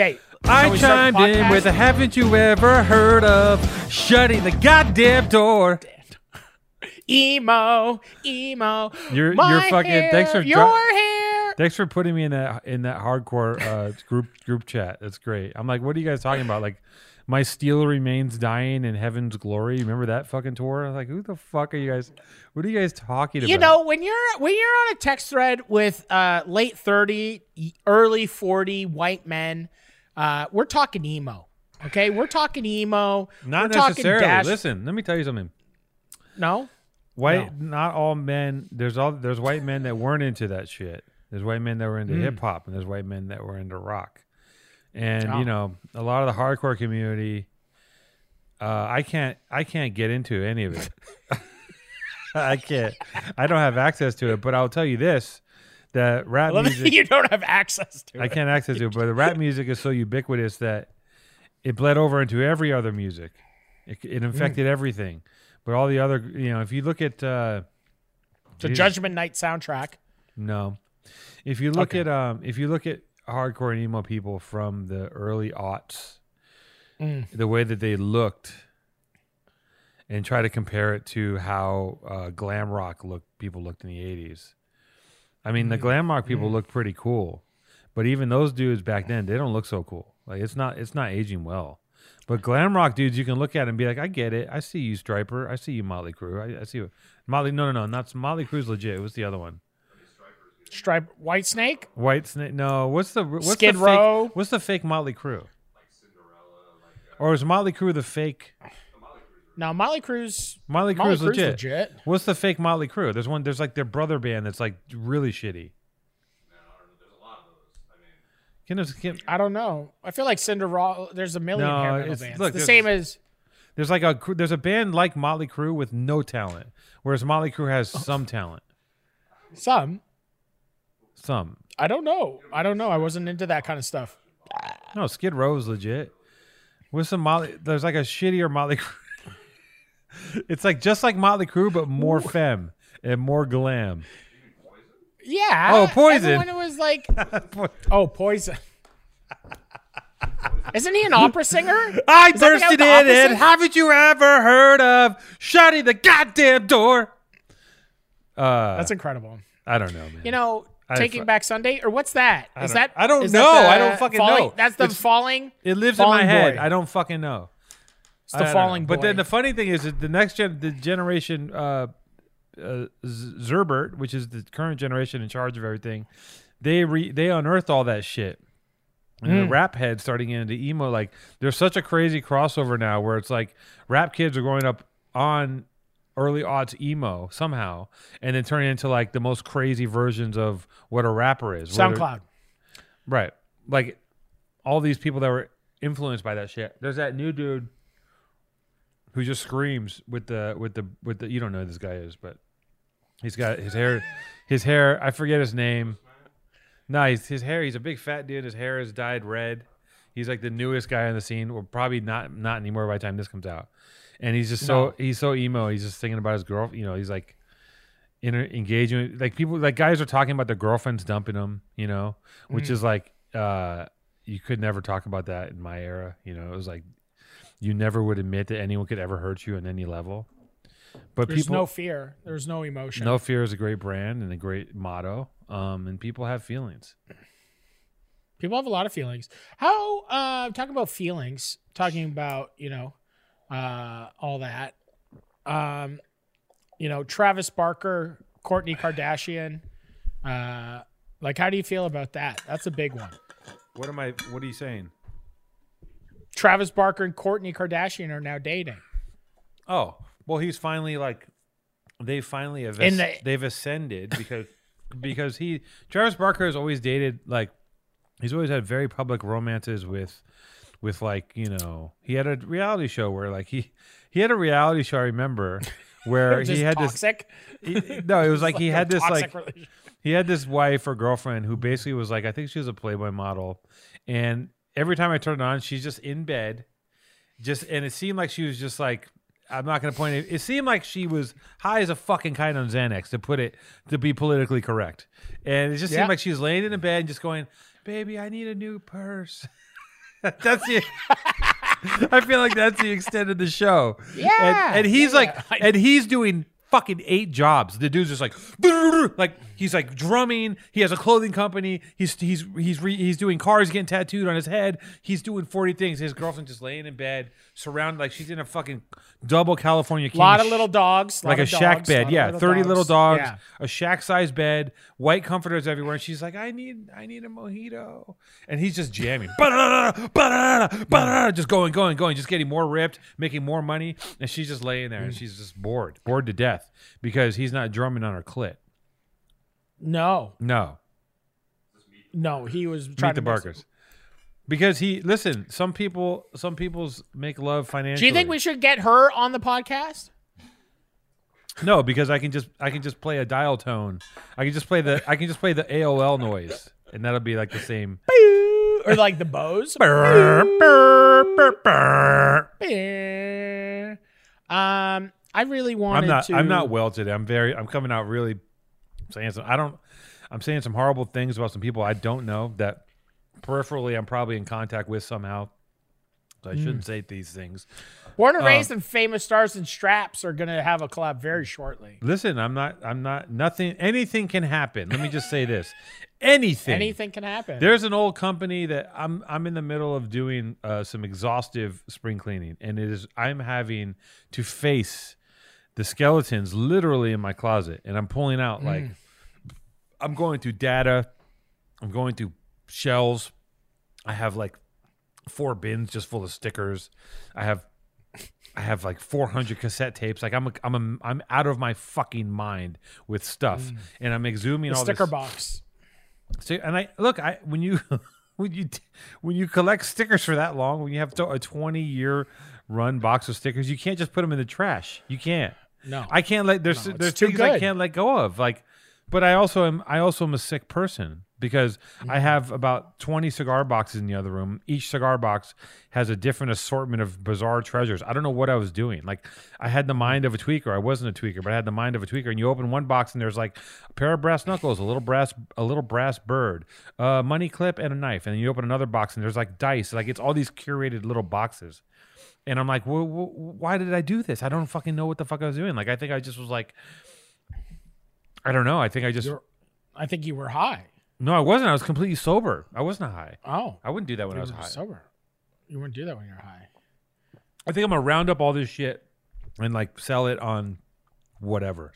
Okay. I shall we start chimed in with a haven't you ever heard of shutting the goddamn door? emo, emo. You're- my you're fucking- hair, thanks for your dro- hair. Thanks for putting me in that in that hardcore uh, group group chat. That's great. I'm like, what are you guys talking about? Like, my steel remains dying in heaven's glory. Remember that fucking tour? Like, who the fuck are you guys? What are you guys talking about? You know, when you're when you're on a text thread with uh, late thirty, early forty white men, uh, we're talking emo. Okay, we're talking emo. not we're necessarily. dash- Listen, let me tell you something. No, White, not all men. There's all there's white men that weren't into that shit. There's white men that were into hip hop, and there's white men that were into rock. And Oh. you know, a lot of the hardcore community, uh, I can't I can't get into any of it. I can't. I don't have access to it. But I'll tell you this: that rap music. you don't have access to I it. can't access to it, but the rap music is so ubiquitous that it bled over into every other music. It, it infected Mm. everything. But all the other, you know, if you look at uh, The Jesus. Judgment Night soundtrack. no, if you look Okay. at um, if you look at hardcore and emo people from the early aughts, Mm. the way that they looked, and try to compare it to how uh, glam rock look people looked in the eighties. I mean, the Mm. glam rock people look pretty cool, but even those dudes back then, they don't look so cool. Like it's not it's not aging well. But glam rock dudes, you can look at and be like, I get it. I see you, Stryper. I see you, Motley Crue. I, I see you, Motley. No, no, no, not Motley Crue's legit. What's the other one? Stripe Whitesnake. White Snake. No, what's the what's Skid the Row? Fake, what's the fake Motley Crue? Or is Motley Crue the fake? Now Molly Cruz. Motley Crue's Crue's legit. legit. What's the fake Motley Crue? There's one. There's like their brother band that's like really shitty. Can can- I don't know. I feel like Cinderella. There's a million No, hair metal bands. look, the same as there's like a there's a band like Motley Crue with no talent, whereas Motley Crue has oh. some talent. some. Some. I don't know. I don't know. I wasn't into that kind of stuff. No, Skid Row is legit. With some Motley, there's like a shittier Motley Crue. It's like just like Motley Crue, but more femme and more glam. Yeah. Oh, Poison. Everyone was like, oh, Poison. Isn't he an opera singer? I Is that the guy with bursted in opposite? Haven't you ever heard of shutting the goddamn door? Uh, That's incredible. I don't know, man. You know, I- Taking Back Sunday, or what's that? Is that? I don't know. I don't fucking falling- know. That's the It's- falling. it lives in my head. Boy. I don't fucking know. It's the falling. But then the funny thing is that the next gen, the generation, uh, uh, Zerbert, which is the current generation in charge of everything, they re- they unearthed all that shit. And the Mm. rap heads starting into emo, like there's such a crazy crossover now where it's like rap kids are growing up on early aughts emo somehow, and then turning into like the most crazy versions of what a rapper is. SoundCloud. Right. Like all these people that were influenced by that shit. There's that new dude who just screams with the with the with the you don't know who this guy is, but he's got his hair his hair I forget his name. No, he's, his hair he's a big fat dude, his hair is dyed red. He's like the newest guy on the scene. Well probably not not anymore by the time this comes out. And he's just so No. he's so emo. He's just thinking about his girl. You know, he's like inter- engaging like people like guys are talking about their girlfriends dumping them. You know, which Mm. is like uh you could never talk about that in my era. You know, it was like you never would admit that anyone could ever hurt you on any level. But There's people, no fear. There's no emotion. no fear is a great brand and a great motto. Um, and people have feelings. People have a lot of feelings. How uh talking about feelings, talking about, you know, uh all that. Um you know, Travis Barker, Kourtney Kardashian. Uh like how do you feel about that? That's a big one. What am I? What are you saying? Travis Barker and Kourtney Kardashian are now dating. Oh, well, he's finally like they finally have In the- they've ascended because because he Travis Barker has always dated like he's always had very public romances with with like you know he had a reality show where like he he had a reality show I remember where he had toxic. this he, no it was like he had this like he had this wife or girlfriend who basically was like, I think she was a Playboy model, and every time I turned it on, she's just in bed, just and it seemed like she was just like, I'm not gonna point it. It seemed like she was high as a fucking kite on Xanax to put it to be politically correct, and it just Yeah. seemed like she was laying in a bed and just going, "Baby, I need a new purse." that's the. I feel like that's the extent of the show. Yeah, and, and he's yeah, like, and he's doing fucking eight jobs. The dude's just like, like he's like drumming. He has a clothing company. He's he's he's re, he's doing cars getting tattooed on his head. He's doing forty things. His girlfriend just laying in bed, surrounded like she's in a fucking double California A King lot of little dogs, like a of shack dogs, bed. Yeah, thirty little dogs, Yeah. a shack size bed, white comforters everywhere. And she's like, I need, I need a mojito, and he's just jamming, just going, going, going, just getting more ripped, making more money, and she's just laying there and she's just bored, bored to death because he's not drumming on her clit. No, No, no, he was trying meet the to Barkers. Because he listen, some people, some people's make love financially. Do you think we should get her on the podcast? No, because I can just I can just play a dial tone. I can just play the I can just play the AOL noise, and that'll be like the same. or like the bows? um, I really wanted I'm not to. I'm not well today. I'm very I'm coming out really saying some I don't I'm saying some horrible things about some people I don't know that peripherally I'm probably in contact with somehow. So I shouldn't say these things. Uh, and raised and famous stars and straps are gonna have a collab very shortly. Listen, I'm not I'm not nothing anything can happen. Let me just say this. Anything. Anything can happen. There's an old company that I'm I'm in the middle of doing uh, some exhaustive spring cleaning, and it is I'm having to face the skeletons literally in my closet, and I'm pulling out like mm. I'm going through data, I'm going through shells. I have like four bins just full of stickers. I have I have like 400 cassette tapes. Like I'm a, I'm a, I'm out of my fucking mind with stuff, mm. and I'm exhuming the all sticker this. box. So, and I look, I when you when you when you collect stickers for that long, when you have to, a twenty year run box of stickers, you can't just put them in the trash. You can't. No. I can't let there's No, there's things I can't let go of. Like, but I also am I also am a sick person because Mm-hmm. I have about twenty cigar boxes in the other room. Each cigar box has a different assortment of bizarre treasures. I don't know what I was doing. Like, I had the mind of a tweaker. I wasn't a tweaker, but I had the mind of a tweaker. And you open one box and there's like a pair of brass knuckles, a little brass a little brass bird, a money clip, and a knife. And then you open another box and there's like dice. Like it's all these curated little boxes. And I'm like, well, why did I do this? I don't fucking know what the fuck I was doing. Like, I think I just was like, I don't know. I think I just You're- I think you were high. no, I wasn't. I was completely sober. I wasn't high. Oh, I wouldn't do that when I was high. sober. You wouldn't do that when you're high. I think I'm gonna round up all this shit and like sell it on whatever,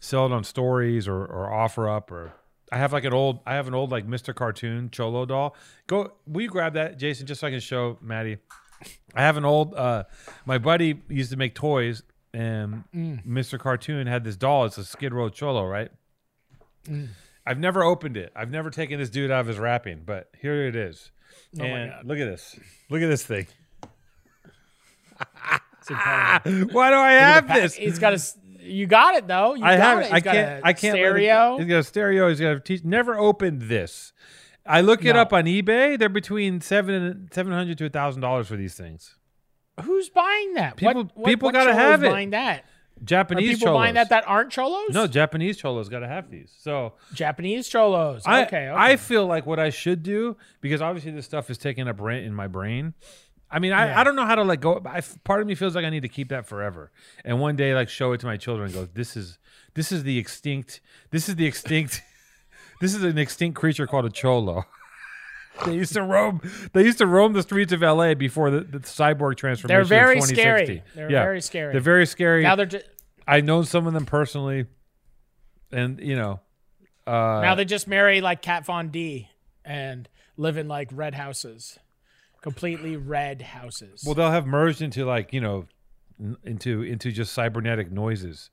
sell it on stories or or OfferUp or. I have like an old, I have an old like Mr. Cartoon Cholo doll. Go, will you grab that, Jason, just so I can show Matty? I have an old. uh My buddy used to make toys, and Mr. Cartoon had this doll. It's a Skid Row Cholo, right? I've never opened it. I've never taken this dude out of his wrapping, but here it is. Oh my and God. look at this. Look at this thing. It's. Why do I have this? He's got a. You got it though. You I got have it. I can't. I can't. Stereo. He's got a stereo. He's got a t- Never opened this. I look it No. up on eBay. They're between seven seven hundred to a thousand dollars for these things. Who's buying that? People- what, what, people what gotta have it. Buying that. Are Japanese people cholos. buying that that aren't cholos? no, Japanese cholos got to have these. So Japanese cholos. I, okay, okay. I feel like what I should do because obviously this stuff is taking up rent in my brain. I mean, I, Yeah. I don't know how to let go. I, part of me feels like I need to keep that forever, and one day like show it to my children. and Go, this is this is the extinct. This is the extinct. This is an extinct creature called a cholo. they used to roam. They used to roam the streets of L.A. before the, the cyborg transformation. They're very 2060. scary. They're Yeah. very scary. They're very scary. now they're just, I know some of them personally, and you know. Uh, now they just marry like Kat Von D and live in like red houses, completely red houses. Well, they'll have merged into like you know, n- into into just cybernetic noises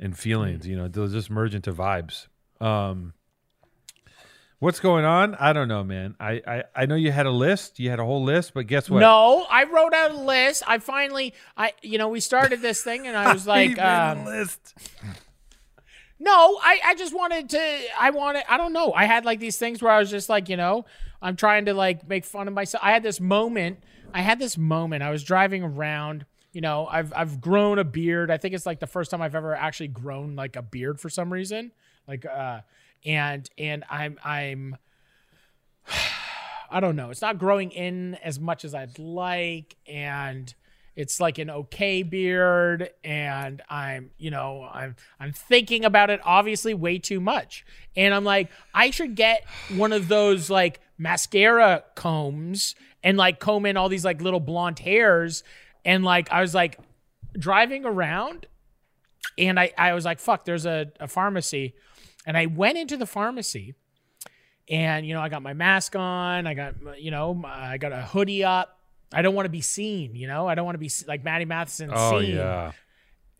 and feelings. You know, they'll just merge into vibes. Um, what's going on? I don't know, man. I, I I know you had a list. You had a whole list, but guess what? no, I wrote out a list. I finally, I you know, we started this thing and I was like, um, list. No, I, I just wanted to I wanted I don't know. I had like these things where I was just like, you know, I'm trying to like make fun of myself. I had this moment. I had this moment. I was driving around, you know, I've I've grown a beard. I think it's like the first time I've ever actually grown like a beard for some reason. Like uh and and I'm I'm I don't know. It's not growing in as much as I'd like, and it's like an okay beard, and I'm, you know, I'm I'm thinking about it obviously way too much, and I'm like, I should get one of those like mascara combs and like comb in all these like little blonde hairs, and like I was like driving around, and I I was like, fuck, there's a, a pharmacy, and I went into the pharmacy and you know i got my mask on. I got you know i got a hoodie up. I don't want to be seen you know? I don't want to be like Matty Matheson Oh seen. yeah.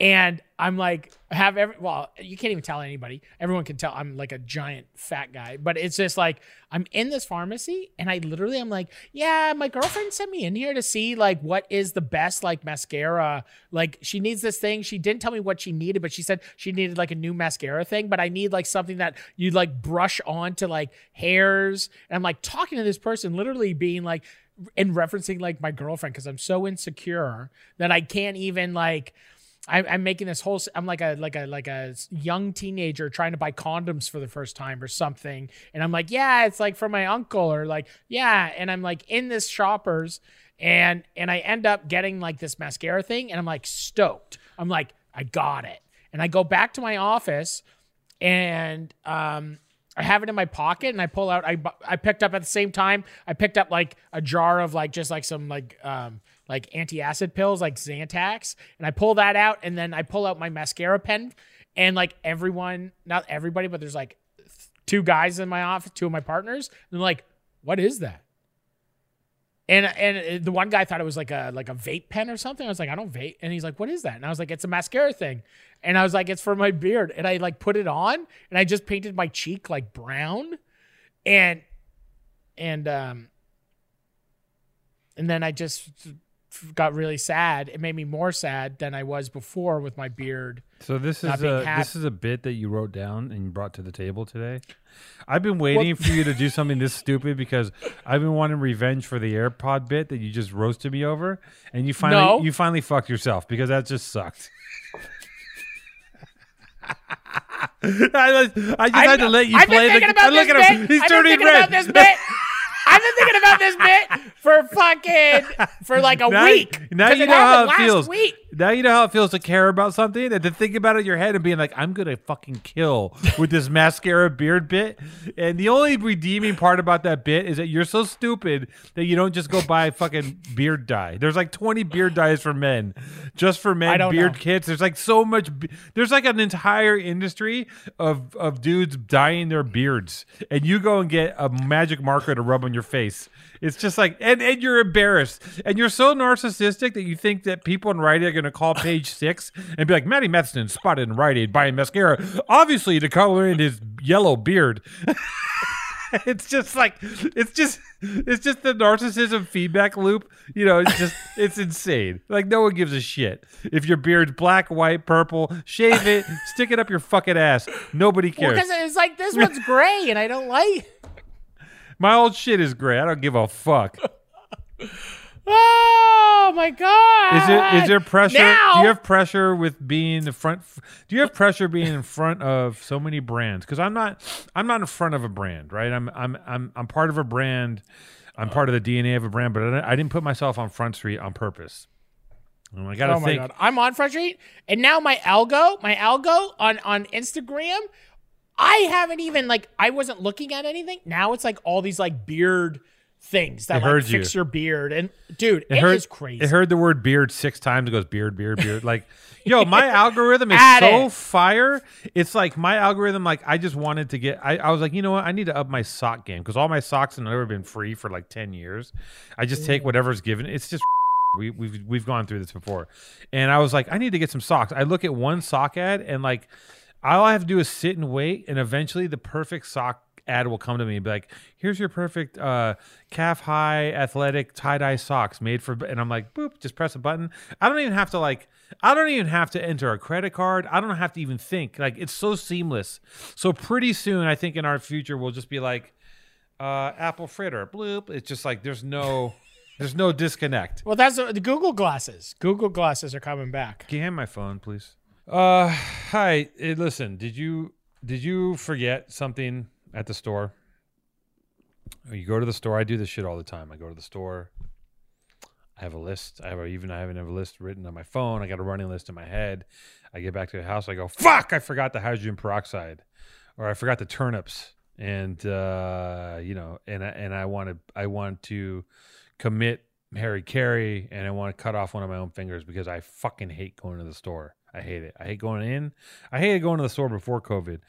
And i'm like have every well you can't even tell anybody. Everyone can tell i'm like a giant fat guy but it's just like i'm in this pharmacy and i literally i'm like yeah my girlfriend sent me in here to see like what is the best like mascara. Like she needs this thing. She didn't tell me what she needed but she said she needed like a new mascara thing but i need like something that you like brush onto like hairs. And i'm like talking to this person literally being like and referencing like my girlfriend because i'm so insecure that i can't even like I, I'm making this whole. I'm like a like a like a young teenager trying to buy condoms for the first time or something, and I'm like, yeah, it's like for my uncle or like yeah, and I'm like in this shoppers, and and I end up getting like this mascara thing, and I'm like stoked. I'm like I got it, and I go back to my office, and um I have it in my pocket and I pull out I I picked up at the same time I picked up like a jar of like just like some like um like antacid pills like Xantax and I pull that out and then I pull out my mascara pen and like everyone not everybody but there's like two guys in my office two of my partners and they're like what is that and and the one guy thought it was like a like a vape pen or something. I was like, I don't vape. And he's like, what is that? And I was like, it's a mascara thing. And I was like, it's for my beard. And I like put it on and I just painted my cheek like brown. And and um and then I just got really sad. It made me more sad than I was before with my beard. So this is a happy. this is a bit that you wrote down and brought to the table today. I've been waiting for you to do something this stupid because I've been wanting revenge for the AirPod bit that you just roasted me over, and you finally No. you finally fucked yourself because that just sucked. I, just- I just had to let you I've play been the. about look at him. He's I've turning red. About this bit. I've been thinking about this bit for fucking for like a Now- week. Now you it know how it last feels. Week. Now you know how it feels to care about something and to think about it in your head and being like, I'm gonna fucking kill with this mascara beard bit. And the only redeeming part about that bit is that you're so stupid that you don't just go buy fucking beard dye. There's like 20 beard dyes for men, just for men beard know. kits. There's like so much. be- There's like an entire industry of of dudes dyeing their beards, and you go and get a magic marker to rub on your face. It's just like, and, and you're embarrassed. And you're so narcissistic that you think that people in Aid are going to call page six and be like, Matty Matheson spotted in Rite Aid buying mascara, obviously to color in his yellow beard. it's just like, it's just, it's just the narcissism feedback loop. You know, it's just, it's insane. Like, no one gives a shit. If your beard's black, white, purple, shave it, stick it up your fucking ass. Nobody cares. because it's like this one's gray and I don't like. My old shit is gray. I don't give a fuck. Oh my god! Is it is there pressure? Now, do you have pressure with being the front? Do you have pressure being in front of so many brands? Because I'm not. I'm not in front of a brand, right? I'm I'm I'm I'm part of a brand. I'm part of the DNA of a brand, but I didn't, I didn't put myself on Front Street on purpose. And I got to Oh my think. god! I'm on Front Street, and now my algo, my algo on on Instagram, I haven't even like I wasn't looking at anything. Now it's like all these like beard things that It like fix you. your beard, and dude, It it heard, is crazy. It heard the word beard six times. It goes beard, beard, beard. Like, yo, my algorithm is so it. fire. It's like my algorithm. Like, I just wanted to get. I, I was like, you know what? I need to up my sock game because all my socks have never been free for like ten years. I just take whatever's given. It's just. We, we've we've gone through this before, and I was like, I need to get some socks. I look at one sock ad, and like, all I have to do is sit and wait, and eventually the perfect sock ad will come to me and be like, "Here's your perfect uh, calf high athletic tie dye socks made for." And I'm like, "Boop!" Just press a button. I don't even have to like. I don't even have to enter a credit card. I don't have to even think. Like it's so seamless. So pretty soon, I think in our future we'll just be like, uh, "Apple fritter." Bloop. It's just like there's no, there's no disconnect. well, that's the Google glasses. Google glasses are coming back. Can you hand my phone, please? Uh, hi. eh, listen, did you did you forget something at the store? You go to the store. I do this shit all the time. I go to the store. I have a list. I have a, even I have a list written on my phone. I got a running list in my head. I get back to the house. I go, fuck! I forgot the hydrogen peroxide, or I forgot the turnips, and uh, you know, and I, and I want to I want to commit Harry Carey, and I want to cut off one of my own fingers because I fucking hate going to the store. I hate it. I hate going in. I hated going to the store before COVID.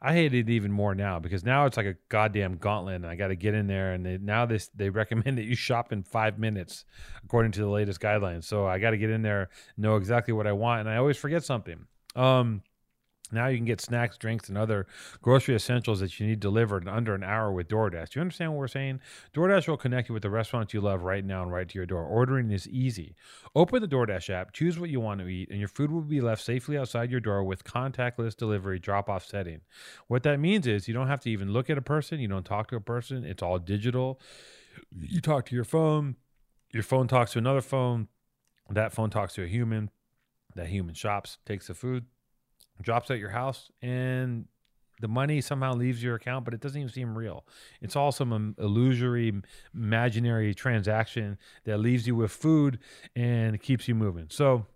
I hate it even more now because now it's like a goddamn gauntlet, and I got to get in there. And they, now this they recommend that you shop in five minutes, according to the latest guidelines. So I got to get in there, know exactly what I want, and I always forget something. Um, now you can get snacks, drinks, and other grocery essentials that you need delivered in under an hour with DoorDash. Do you understand what we're saying? DoorDash will connect you with the restaurants you love right now and right to your door. Ordering is easy. Open the DoorDash app, choose what you want to eat, and your food will be left safely outside your door with contactless delivery drop off setting. What that means is you don't have to even look at a person, you don't talk to a person, it's all digital. You talk to your phone, your phone talks to another phone, that phone talks to a human, that human shops, takes the food drops at your house and the money somehow leaves your account, but it doesn't even seem real. It's all some illusory, imaginary transaction that leaves you with food and keeps you moving. So,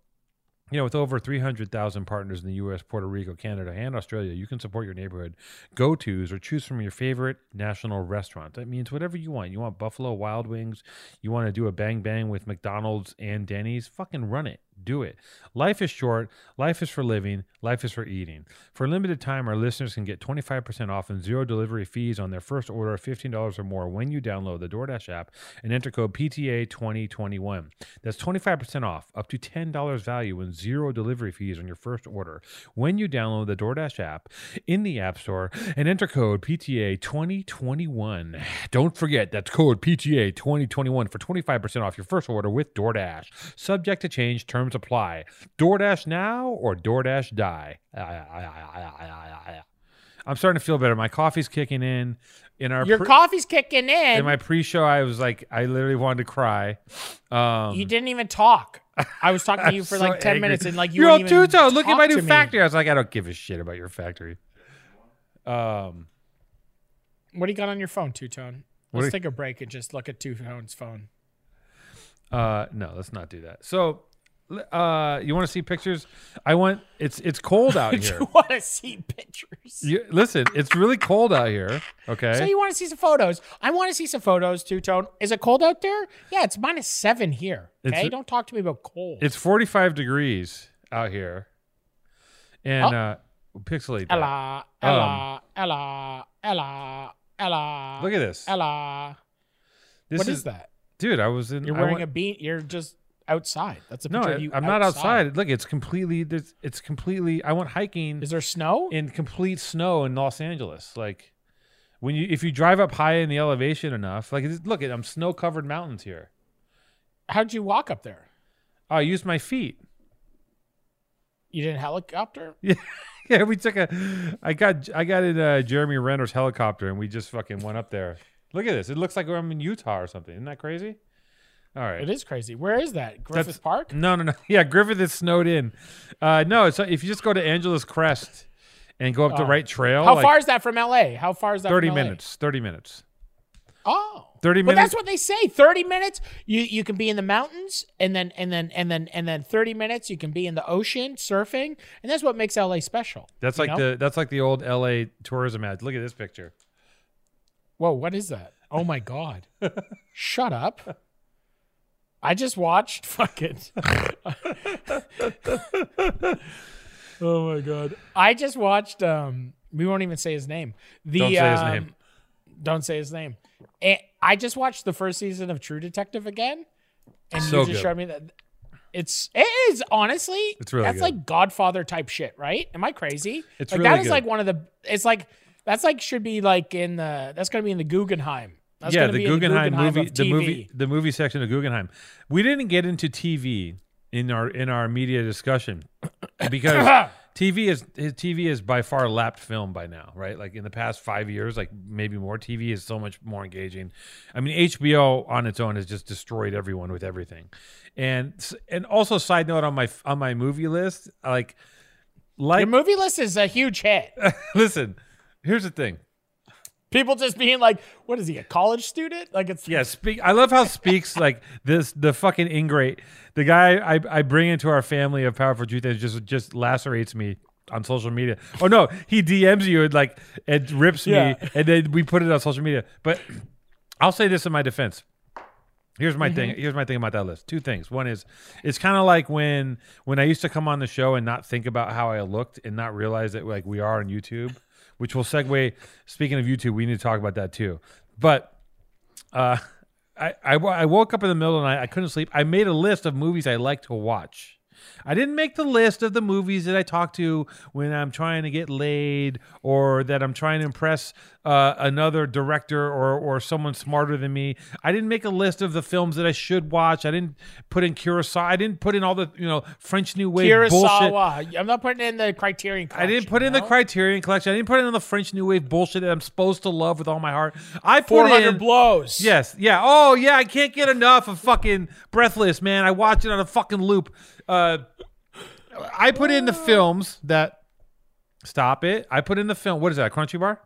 you know, with over 300,000 partners in the US, Puerto Rico, Canada, and Australia, you can support your neighborhood go tos or choose from your favorite national restaurant. That means whatever you want. You want Buffalo Wild Wings, you want to do a bang bang with McDonald's and Denny's, fucking run it do it. Life is short. Life is for living. Life is for eating. For a limited time, our listeners can get 25% off and zero delivery fees on their first order of $15 or more when you download the DoorDash app and enter code PTA2021. That's 25% off, up to $10 value and zero delivery fees on your first order when you download the DoorDash app in the App Store and enter code PTA2021. Don't forget that's code PTA2021 for 25% off your first order with DoorDash. Subject to change terms Terms apply. DoorDash now or DoorDash die. Ah, ah, ah, I'm starting to feel better. My coffee's kicking in. In our Your pre- coffee's kicking in. in my pre-show, I was like, I literally wanted to cry. Um, you didn't even talk. I was talking to you for so like ten angry. minutes, and like you You're all two-tone. Look at my new factory. I was like, I don't give a shit about your factory. Um, What do you got on your phone, Two Tone? Let's do take a break and just look at Two Tone's phone. uh, no, let's not do that. So, uh, you want to see pictures? I want. It's it's cold out here. you want to see pictures? You, listen, it's really cold out here. Okay. So you want to see some photos? I want to see some photos. Two Tone. Is it cold out there? Yeah, it's minus seven here. It's- Okay, don't talk to me about cold. It's 45 degrees out here. And uh pixelate. Ella, Ella, Ella, Ella, Ella. Um, Look at this. Ella. This What is that? Dude, I was in You're wearing went- a bean. You're just outside. That's a No, picture I, of you. I'm not outside. Look, it's completely there's- it's completely I went hiking Is there snow? in complete snow in Los Angeles. Like when you if you drive up high in the elevation enough, like look at I'm snow-covered mountains here. How'd you walk up there? Oh, I used my feet. You didn't helicopter? Yeah, yeah. we took a. I got I got in uh, Jeremy Renner's helicopter and we just fucking went up there. Look at this. It looks like I'm in Utah or something. Isn't that crazy? All right. It is crazy. Where is that? Griffith That's- Park? No, no, no. Yeah, Griffith is snowed in. Uh, no, so if you just go to Angeles Crest and go up the Oh. right trail. How like far is that from LA? How far is that? Thirty from LA? minutes. Thirty minutes. Oh, 30 But minutes? that's what they say. Thirty minutes. You you can be in the mountains, and then and then and then and then thirty minutes you can be in the ocean surfing, and that's what makes LA special. That's like know? the that's like the old L.A. tourism ad. Look at this picture. Whoa, what is that? Oh my god! Shut up. I just watched Fuck it. oh my god! I just watched. Um, we won't even say his name. The, Don't say his um, name. Don't say his name. And I just watched the first season of True Detective again, and So you just good. showed me that. It's it is honestly It's really that's good. like Godfather type shit, right? Am I crazy? It's like really that is good. like one of the. It's like that's like should be like in the. That's gonna be in the Guggenheim. That's yeah, the in Guggenheim, movie, the movie, the movie section of Guggenheim. We didn't get into TV in our in our media discussion because TV is his TV is by far lapped film by now, right? Like in the past five years, like maybe more. TV is so much more engaging. I mean, HBO on its own has just destroyed everyone with everything, and and also side note on my on my movie list, like like Your movie list is a huge hit. listen, here's the thing. People just being like, "What is he? A college student?" Like it's Yeah, speak. I love how speaks like this. The fucking ingrate, the guy I, I bring into our family of powerful truth that just just lacerates me on social media. Oh no, he DMs you and like it rips Yeah. me, and then we put it on social media. But I'll say this in my defense. Here's my thing. Mm-hmm. Here's my thing about that list. Two things. One is it's kind of like when when I used to come on the show and not think about how I looked and not realize that like we are on YouTube, which will segue. Speaking of YouTube, we need to talk about that too. But uh, I, I I woke up in the middle of the night. I couldn't sleep. I made a list of movies I like to watch. I didn't make the list of the movies that I talk to when I'm trying to get laid or that I'm trying to impress uh, another director or or someone smarter than me. I didn't make a list of the films that I should watch. I didn't put in Kurosawa. I didn't put in all the you know French New Wave bullshit. I'm not putting in the Criterion. Collection, I didn't put in the? Criterion Collection. I didn't put in the French New Wave bullshit that I'm supposed to love with all my heart. I put 400 in blows. Yes, yeah. Oh, yeah. I can't get enough of fucking Breathless, man. I watch it on a fucking loop. Uh, I put in the films that. Stop it. I put in the film. What is that? Crunchy Bar.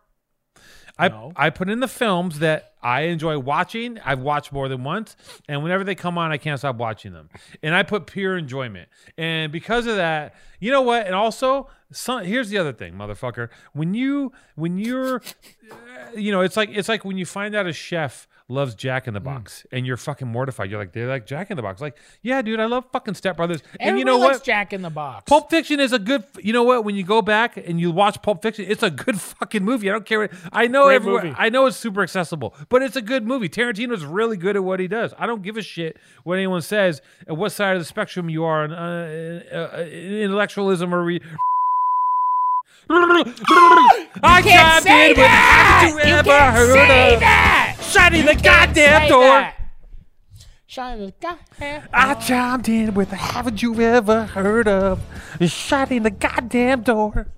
I No. I put in the films that I enjoy watching. I've watched more than once, and whenever they come on, I can't stop watching them. And I put pure enjoyment. And because of that, you know what? And also, some, here's the other thing, motherfucker. When you when you're, uh, you know, it's like it's like when you find out a chef loves Jack in the Box, and you're fucking mortified. You're like, they're like Jack in the Box. Like, yeah, dude, I love fucking Step Brothers. and you know what? Jack in the Box. Pulp Fiction is a good. You know what? When you go back and you watch Pulp Fiction, it's a good fucking movie. I don't care. What, I know Great everyone. movie. I know it's super accessible, but it's a good movie. Tarantino's really good at what he does. I don't give a shit what anyone says and what side of the spectrum you are on uh, uh, uh, intellectualism or. Re- I You can't say in with- that! Haven't you You ever can't heard say of that! shutting the goddamn door? that. The goddamn. I chimed in with haven't you ever heard of shutting the goddamn door?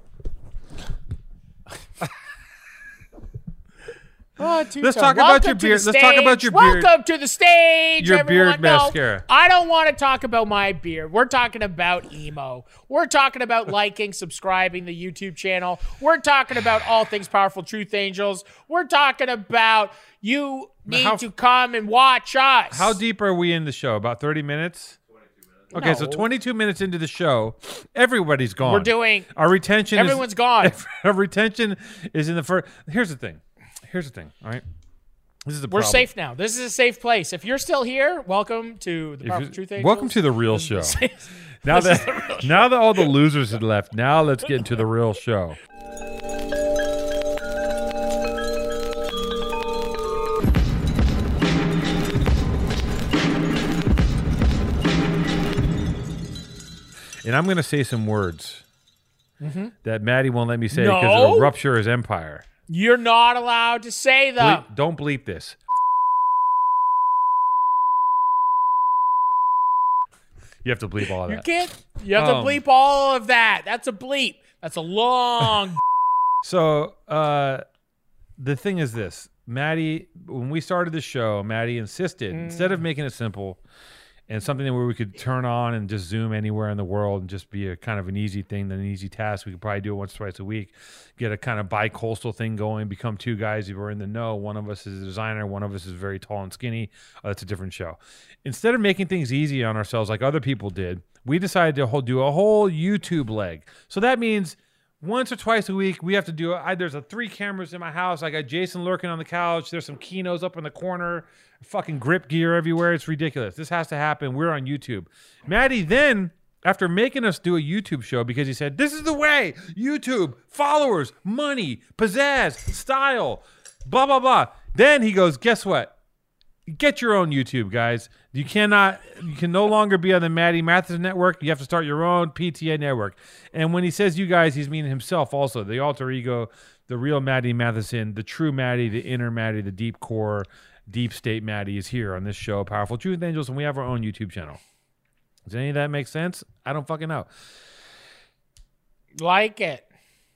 Oh, Let's talk about your beard. Let's talk about your beard. Welcome to the stage. Your beard. No, mascara. I don't want to talk about my beard. We're talking about emo. We're talking about liking, subscribing the YouTube channel. We're talking about all things powerful truth angels. We're talking about you need How- to come and watch us. How deep are we in the show? About 30 minutes? Okay, so 22 minutes into the show, everybody's gone. We're doing. Our retention Everyone's is gone. Our retention is in the first. Here's the thing. Here's the thing. All right. This is the We're problem. safe now. This is a safe place. If you're still here, welcome to the If you- Truth Angels. Welcome to the real show. now that now that all the losers had left, now let's get into the real show. And I'm going to say some words that Matty won't let me say because Mm-hmm. No. it'll rupture his empire. You're not allowed to say them. Bleep- don't bleep this. You have to bleep all of that. You that. can't. You have Um, to bleep all of that. That's a bleep. That's a long. So uh, the thing is this, Matty. When we started the show, Matty insisted instead Mm. of making it simple and something where we could turn on and just zoom anywhere in the world and just be a kind of an easy thing, an easy task. We could probably do it once, twice a week. Get a kind of bi-coastal thing going. Become two guys who are in the know. One of us is a designer. One of us is very tall and skinny. Uh, that's a different show. Instead of making things easy on ourselves like other people did, we decided to do a whole YouTube leg. So that means once or twice a week we have to do I, there's a three cameras in my house. I got jason lurking on the couch. There's some kinos up in the corner fucking grip gear everywhere. It's ridiculous. This has to happen. We're on youtube. Matty then after making us do a youtube show because he said this is the way. Youtube followers money pizzazz style blah blah blah. Then he goes guess what? Get your own YouTube, guys. You cannot, you can no longer be on the Matty Matheson network. You have to start your own PTA network. And when he says you guys, he's meaning himself also, the alter ego, the real Matty Matheson, the true Matty, the inner Matty, the deep core, deep state Matty is here on this show, Powerful Truth Angels, and we have our own YouTube channel. Does any of that make sense? I don't fucking know. like it.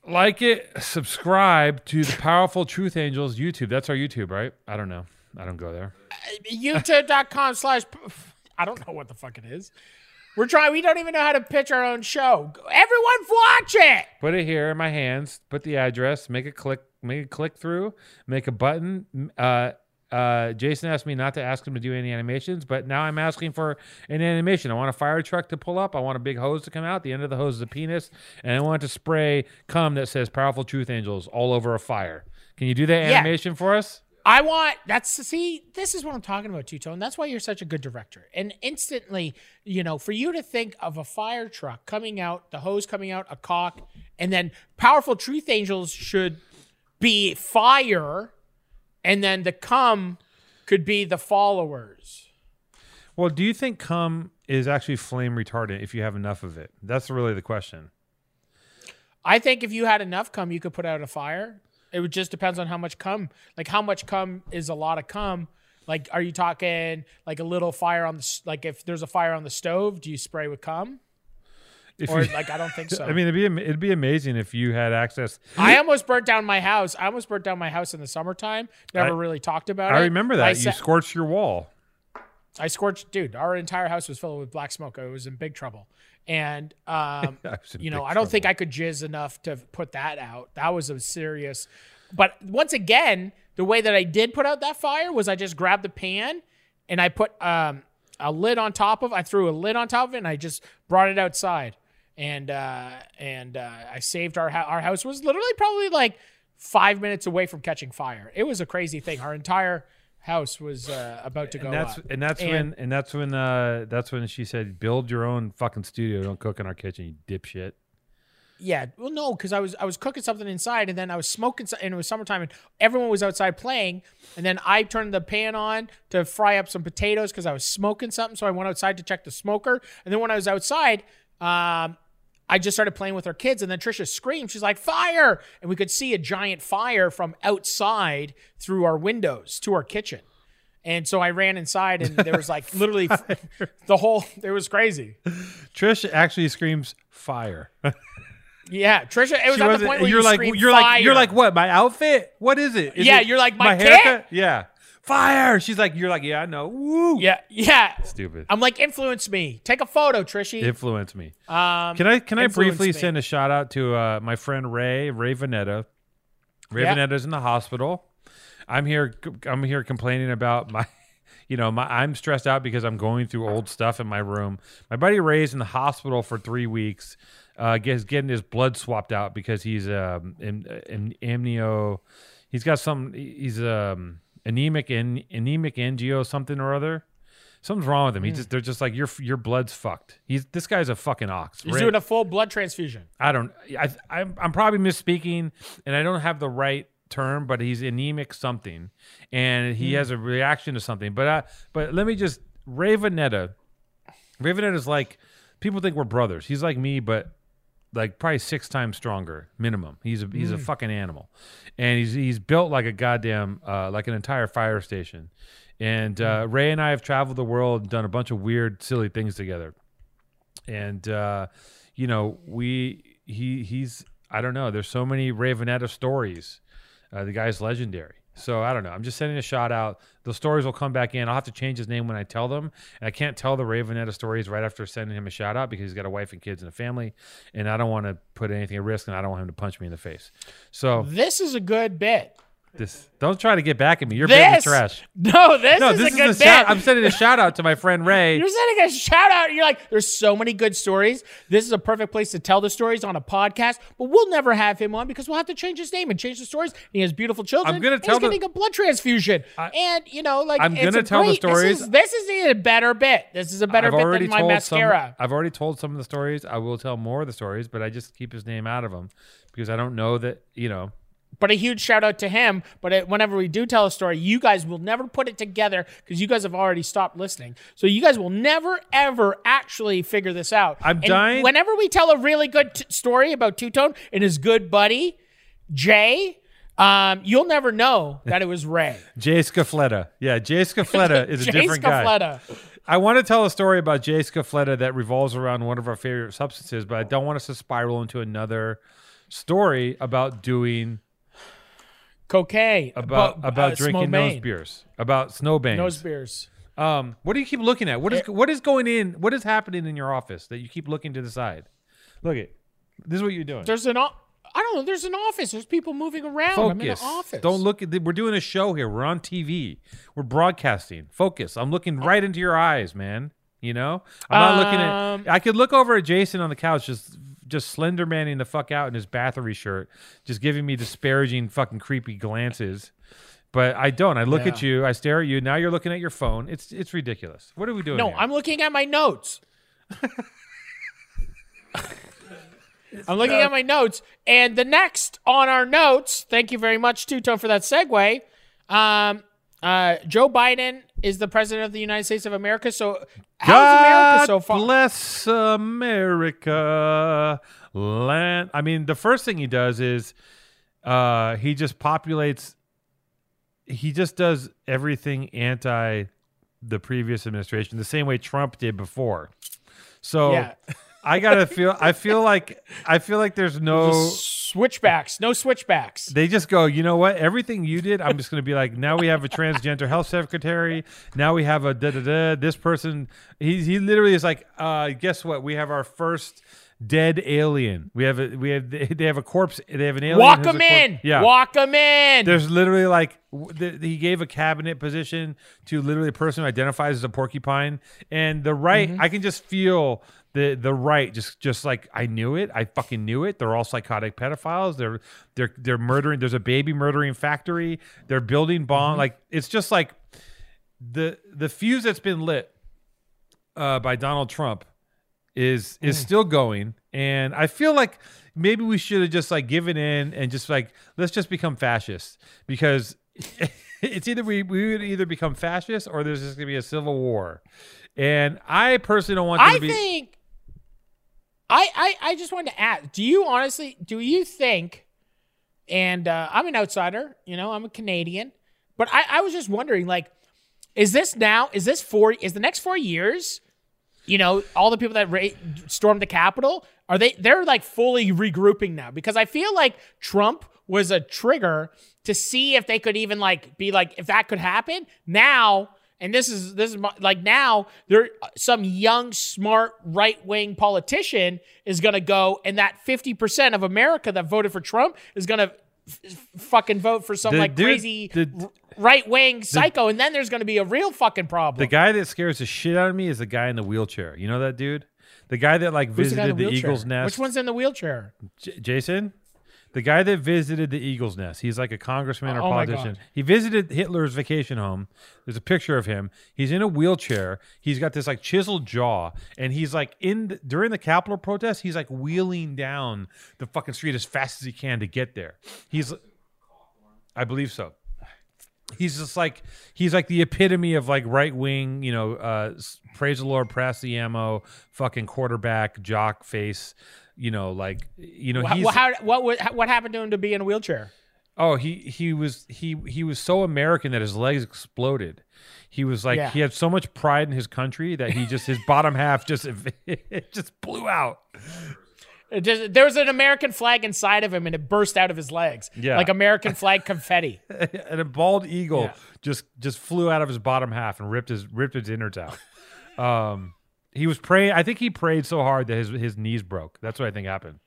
Like it, subscribe to the Powerful Truth Angels YouTube. That's our YouTube, right? I don't know. I don't go there. YouTube.com slash. I don't know what the fuck it is. We're trying. We don't even know how to pitch our own show. Everyone watch it. Put it here in my hands. Put the address. Make a click. make a click through, make a button. Uh, uh, Jason asked me not to ask him to do any animations, but now I'm asking for an animation. I want a fire truck to pull up. I want a big hose to come out. The end of the hose is a penis, and I want to spray cum that says "Powerful Truth Angels" all over a fire. Can you do that Yeah. animation for us? I want that's see, this is what I'm talking about, Two Tone. That's why you're such a good director. And instantly, you know, for you to think of a fire truck coming out, the hose coming out, a cock, and then powerful truth angels should be fire, and then the cum could be the followers. Well, do you think cum is actually flame retardant if you have enough of it? That's really the question. I think if you had enough cum, you could put out a fire. It would just depends on how much cum. Like how much cum is a lot of cum. Like, are you talking like a little fire on the like if there's a fire on the stove, do you spray with cum? If Or you- like I don't think so. I mean, it'd be it'd be amazing if you had access. I almost burnt down my house. I almost burnt down my house in the summertime. Never I- really talked about it. I remember that I, you sa- scorched your wall. I scorched, dude. Our entire house was filled with black smoke. I was in big trouble, and um, I was in you know, I don't think. I could jizz enough to put that out. That was a serious. But once again, the way that I did put out that fire was I just grabbed the pan and I put um, a lid on top of. I threw a lid on top of it and I just brought it outside. And uh, and uh, I saved our hou- our house was literally probably like five minutes away from catching fire. It was a crazy thing. Our entire house was uh, about to go And that's up. and that's And- when and that's when uh that's when she said, "Build your own fucking studio. Don't cook in our kitchen, you dipshit." Yeah, well, no, because I was I was cooking something inside, and then I was smoking, and it was summertime, and everyone was outside playing, and then I turned the pan on to fry up some potatoes because I was smoking something. So I went outside to check the smoker, and then when I was outside, um, I just started playing with our kids, and then Trisha screamed, she's like fire, and we could see a giant fire from outside through our windows to our kitchen. And so I ran inside, and there was like literally the whole. It was crazy. Trish actually screams fire. Yeah, Trisha. It was She at the point where you're you like you're like you're like what? My outfit? What is it? Is Yeah, it you're like, my kit? haircut? Yeah, fire. She's like you're like yeah, I know. Woo. Yeah, yeah. Stupid. I'm like, influence me. Take a photo, Trishy. Influence me. um, Can I can I briefly me. send a shout out to uh, my friend Ray Ray Vanetta? Ray Yeah. Vanetta's in the hospital. I'm here. I'm here complaining about my. You know, my I'm stressed out because I'm going through old stuff in my room. My buddy Ray's in the hospital for three weeks. Uh, gets getting his blood swapped out because he's um am, am, amnio. He's got some. He's um anemic and anemic angio something or other. Something's wrong with him. He just they're just like your your blood's fucked. He's this guy's a fucking ox. He's doing a full blood transfusion. I don't. I, I'm, I'm probably misspeaking, and I don't have the right term, but he's anemic something, and he has a reaction to something. But uh, but let me just Ravenetta. Ravenetta is like people think we're brothers. He's like me, but like probably six times stronger minimum. He's a he's a fucking animal, and he's he's built like a goddamn uh, like an entire fire station. And uh, Ray and I have traveled the world and done a bunch of weird, silly things together and uh, you know we he he's I don't know. There's so many Ravenetta stories. Uh, the guy's legendary. So I don't know. I'm just sending a shout out. The stories will come back in. I'll have to change his name when I tell them. And I can't tell the Ravenetta stories right after sending him a shout out because he's got a wife and kids and a family, and I don't want to put anything at risk, and I don't want him to punch me in the face. So This is a good bit. This don't try to get back at me. You're This trash. No, this No, is this a good is a shout. I'm sending a shout out to my friend Ray. You're sending a shout out. You're like, there's so many good stories. This is a perfect place to tell the stories on a podcast, but we'll never have him on because we'll have to change his name and change the stories. And He has beautiful children. I'm gonna tell he's the- getting a blood transfusion. and, you know, like, I'm it's gonna a tell the great- This stories. is, this is a better bit. This is a better I've bit than my mascara. Some, I've already told some of the stories. I will tell more of the stories, but I just keep his name out of them because I don't know that you know. But a huge shout out to him. But it, whenever we do tell a story, you guys will never put it together because you guys have already stopped listening. So you guys will never ever actually figure this out. I'm And dying- Whenever we tell a really good t- story about Two Tone and his good buddy Jay, um, you'll never know that it was Ray. Jay Scafletta. Yeah, Jay Scafletta is a different guy. Scafletta. I want to tell a story about Jay Scafletta that revolves around one of our favorite substances, but I don't want us to spiral into another story about doing Cocaine. about Bo- about uh, drinking nose beers, about snowbangs. Nose beers. Um, what do you keep looking at? What is what is going in? What is happening in your office that you keep looking to the side? Look at this is what you're doing. There's an. o- I don't know. There's an office. There's people moving around. I'm in Focus. office. Don't look at. The, we're doing a show here. We're on TV. We're broadcasting. Focus. I'm looking right into your eyes, man. You know, I'm not looking Um, at. I could look over at Jason on the couch, just just slender manning the fuck out in his Bathory shirt, just giving me disparaging, fucking creepy glances. But I don't. I look at you. I stare at you. Now you're looking at your phone. It's it's ridiculous. What are we doing? No, here? I'm looking at my notes. I'm looking at my notes, and the next on our notes. Thank you very much, Tone, for that segue. Um, uh, Joe Biden is the president of the United States of America. So, how's America so far? Bless America, land. I mean, the first thing he does is uh, he just populates. He just does everything anti the previous administration, the same way Trump did before. So Yeah. I gotta feel. I feel like I feel like there's no. Switchbacks, no switchbacks. They just go, you know what? Everything you did, I'm just going to be like, now we have a transgender health secretary. Now we have a da da da. This person, he he literally is like, uh, guess what? We have our first dead alien. We have a we have they have a corpse. They have an alien. Walk them in. Yeah. Walk them in. There's literally like the, he gave a cabinet position to literally a person who identifies as a porcupine, and the right. Mm-hmm. I can just feel the the right just just like I knew it. I fucking knew it. They're all psychotic pedophiles. They're they're they're murdering. There's a baby murdering factory. They're building bomb. Mm-hmm. Like it's just like the the fuse that's been lit uh, by Donald Trump is is Mm. still going and i feel like maybe we should have just like given in and just like let's just become fascists because it's either we, we would either become fascists or there's just gonna be a civil war and i personally don't want I to be think. I, I I just wanted to ask. Do you honestly? Do you think? And uh, I'm an outsider. You know, I'm a Canadian. But I, I was just wondering, like, is this now? Is this four? Is the next four years? You know, all the people that ra- stormed the Capitol are they? They're like fully regrouping now because I feel like Trump was a trigger to see if they could even like be like if that could happen now. And this is this is my, like now there some young smart right wing politician is gonna go and that fifty percent of America that voted for Trump is gonna f- f- fucking vote for some The like dude- crazy the- right wing psycho, and then there's gonna be a real fucking problem. the guy that scares the shit out of me is the guy in the wheelchair you know that dude the guy that like the visited the, wheelchair? eagle's nest Which one's in the wheelchair? J- Jason, the guy that visited the Eagle's Nest. He's like a congressman or Oh politician. He visited Hitler's vacation home. There's a picture of him. He's in a wheelchair. He's got this like chiseled jaw, and he's like in the, during the Capitol protest. He's like wheeling down the fucking street as fast as he can to get there. He's, I believe so. He's just like he's like the epitome of like right wing, you know, uh, praise the Lord, pass the ammo, fucking quarterback, jock face, you know, like you know, he's how, what what what happened to him to be in a wheelchair? Oh, he he was he he was so American that his legs exploded. He was like Yeah. he had so much pride in his country that he just his bottom half just it just blew out. Just, there was an American flag inside of him, and it burst out of his legs. Yeah. like American flag confetti. and a bald eagle Yeah. just just flew out of his bottom half and ripped his ripped his innards out. Um, he was praying. I think he prayed so hard that his his knees broke. That's what I think happened.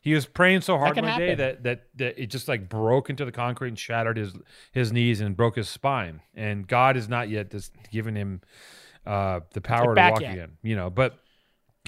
He was praying so hard one day that, that that it just like broke into the concrete and shattered his his knees and broke his spine. And God has not yet just given him uh, the power to walk yet. again. You know, but